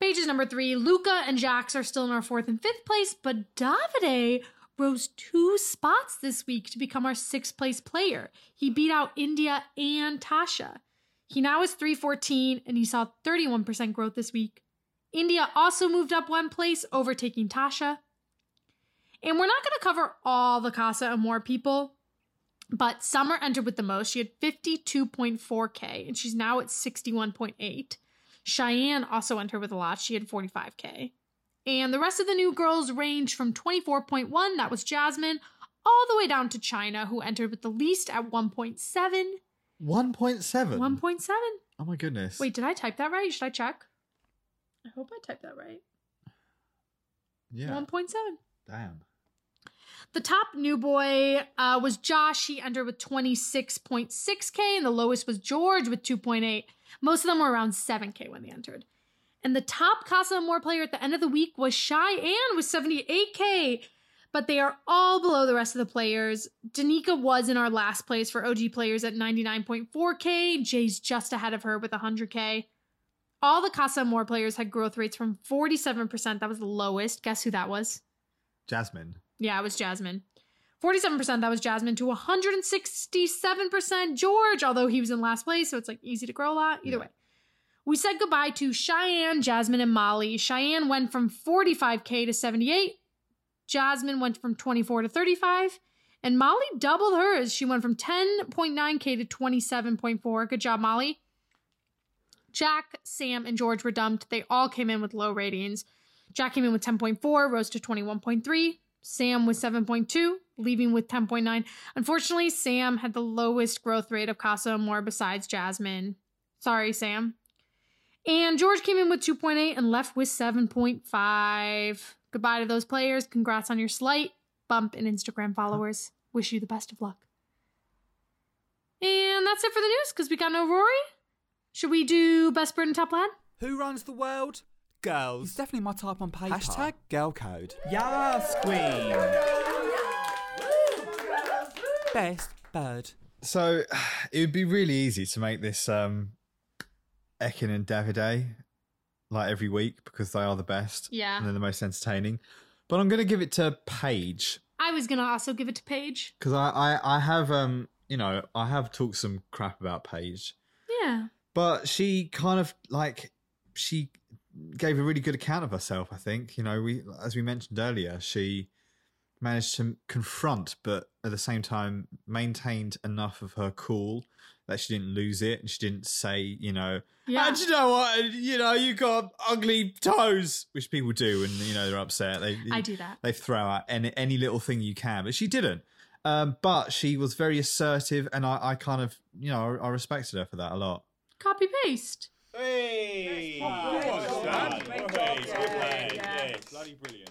Paige's number three. Luca and Jacques are still in our fourth and fifth place, but Davide rose two spots this week to become our sixth place player. He beat out Indiyah and Tasha. He now is 314 and he saw 31% growth this week. Indiyah also moved up one place, overtaking Tasha. And we're not going to cover all the Casa Amor people, but Summer entered with the most. She had 52.4K, and she's now at 61.8. Cheyenne also entered with a lot. She had 45K. And the rest of the new girls range from 24.1, that was Jasmine, all the way down to Chyna, who entered with the least at 1.7. 1.7. 1.7. Oh my goodness. Wait, did I type that right? Should I check? I hope I typed that right. Yeah. 1.7. Damn. The top new boy uh, was Josh. He entered with 26.6K, and the lowest was George with 2.8. Most of them were around 7K when they entered. And the top Casa Amor player at the end of the week was Cheyenne with 78K. But they are all below the rest of the players. Danica was in our last place for OG players at 99.4K. Jay's just ahead of her with 100K. All the Casa Amor players had growth rates from 47%. That was the lowest. Guess who that was? Jasmine. Yeah, it was Jasmine. 47% that was Jasmine to 167% George, although he was in last place, so it's like easy to grow a lot. Either way. We said goodbye to Cheyenne, Jasmine, and Molly. Cheyenne went from 45k to 78. Jasmine went from 24 to 35. And Molly doubled hers. She went from 10.9k to 27.4. Good job, Molly. Jack, Sam, and George were dumped. They all came in with low ratings. Jack came in with 10.4, rose to 21.3. Sam was 7.2, leaving with 10.9. Unfortunately, Sam had the lowest growth rate of Casa Amor besides Jasmine. Sorry, Sam. And George came in with 2.8 and left with 7.5. Goodbye to those players. Congrats on your slight bump in Instagram followers. Wish you the best of luck. And that's it for the news because we got no Rory. Should we do best bird and top lad? Who runs the world? Girls. It's definitely my type on paper. Hashtag girl code. Yes, queen. Best bird. So it would be really easy to make this um Ekin and Davide like every week because they are the best. Yeah. And they're the most entertaining. But I'm going to give it to Paige I was gonna also give it to Paige. because I, I, I have, um, you know, I have talked some crap about Paige, Yeah. but she kind of like she gave a really good account of herself. I think you know, we as we mentioned earlier, she managed to confront, but at the same time maintained enough of her cool that she didn't lose it, and she didn't say, you know, Yeah. And you know what? You know, you got ugly toes, which people do and you know they're upset. They, I do that. They throw out any, any little thing you can, but she didn't. Um, but she was very assertive, and I, I kind of, you know, I, I respected her for that a lot. Copy paste. Hey! bloody brilliant.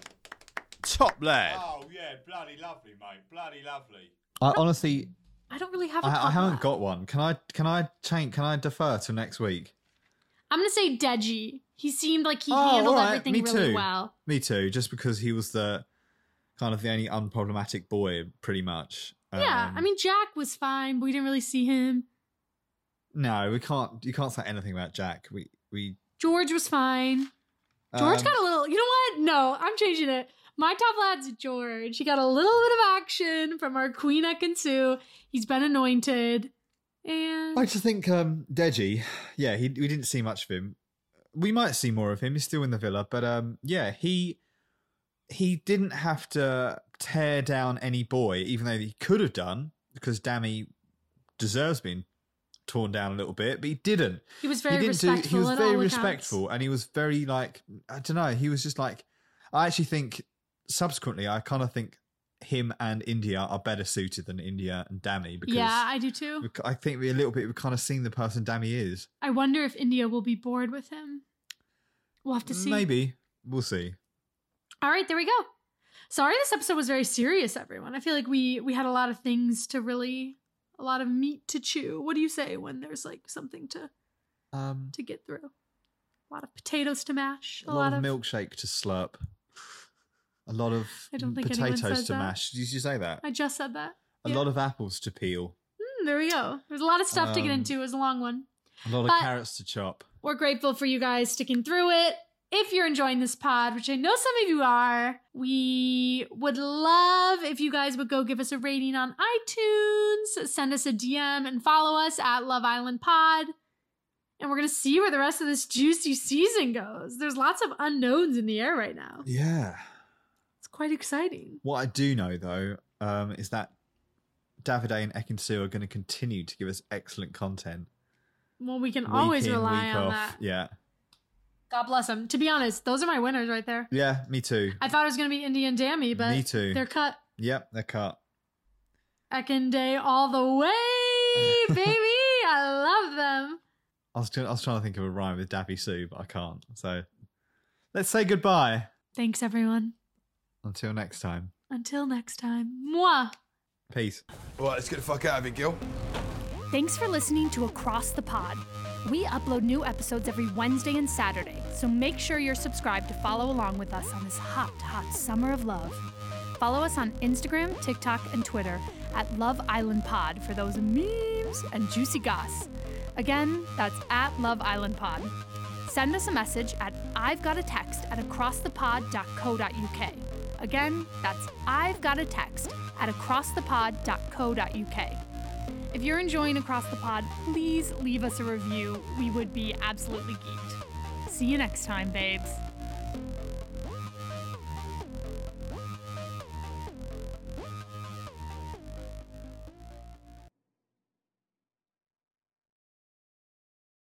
Top lad. Oh, yeah, bloody lovely, mate. Bloody lovely. I honestly, I don't really have a I, I haven't got one. Can I? Can I change? Can I defer till next week? I'm gonna say Deji. He seemed like he Oh, handled all right. everything Me really too. well. Me too. Just because he was the kind of the only unproblematic boy, pretty much. yeah, Um, I mean Jack was fine, but we didn't really see him. No, we can't. You can't say anything about Jack. We we. George was fine. George um, got a little. You know what? No, I'm changing it. My top lad's George. He got a little bit of action from our Queen Ekin-Su. He's been anointed, and I just think um Deji, yeah, he we didn't see much of him. We might see more of him. He's still in the villa, but um yeah, he he didn't have to tear down any boy, even though he could have done, because Dami deserves being torn down a little bit, but he didn't. he was very he didn't do. respectful. He was very respectful, and he was very like I don't know. He was just like I actually think subsequently, I kind of think him and Indiyah are better suited than Indiyah and Dami because Yeah, I do too. I think we a little bit we've kind of seen the person Dami is. I wonder if Indiyah will be bored with him. We'll have to see. Maybe we'll see. All right, there we go. Sorry, this episode was very serious, everyone. I feel like we we had a lot of things to really, a lot of meat to chew. What do you say when there's like something to Um, to get through? A lot of potatoes to mash. a lot, of, milkshake to slurp. A lot of I don't think potatoes to that. mash. Did you say that? I just said that. A yeah. lot of apples to peel. Hmm, there we go. There's a lot of stuff to get Um, into. It was a long one. A lot But- of carrots to chop. We're grateful for you guys sticking through it. If you're enjoying this pod, which I know some of you are, we would love if you guys would go give us a rating on iTunes, send us a DM, and follow us at Love Island Pod. And we're going to see where the rest of this juicy season goes. There's lots of unknowns in the air right now. Yeah. It's quite exciting. What I do know though um, is that Davide and Ekin-Su are going to continue to give us excellent content. Well, we can week always in, rely on off. that. Yeah. God bless them. To be honest, those are my winners right there. Yeah, me too. I thought it was going to be Indiyah and Dami, but Me too. they're cut. Yep, they're cut. Ekin Day all the way, baby. I love them. I was, trying- I was trying to think of a rhyme with Daffy Sue, but I can't. So let's say goodbye Thanks, everyone. until next time. Until next time. Mwah. Peace. All right, let's get the fuck out of here, Gil. Thanks for listening to Across the Pod. We upload new episodes every Wednesday and Saturday, so make sure you're subscribed to follow along with us on this hot, hot summer of love. Follow us on Instagram, TikTok, and Twitter at Love Island Pod for those memes and juicy goss. Again, that's at Love Island Pod. Send us a message at I've got a text at acrossthepod.co.uk. Again, that's I've got a text at acrossthepod.co.uk. If you're enjoying Across the Pod, please leave us a review. We would be absolutely geeked. See you next time, babes.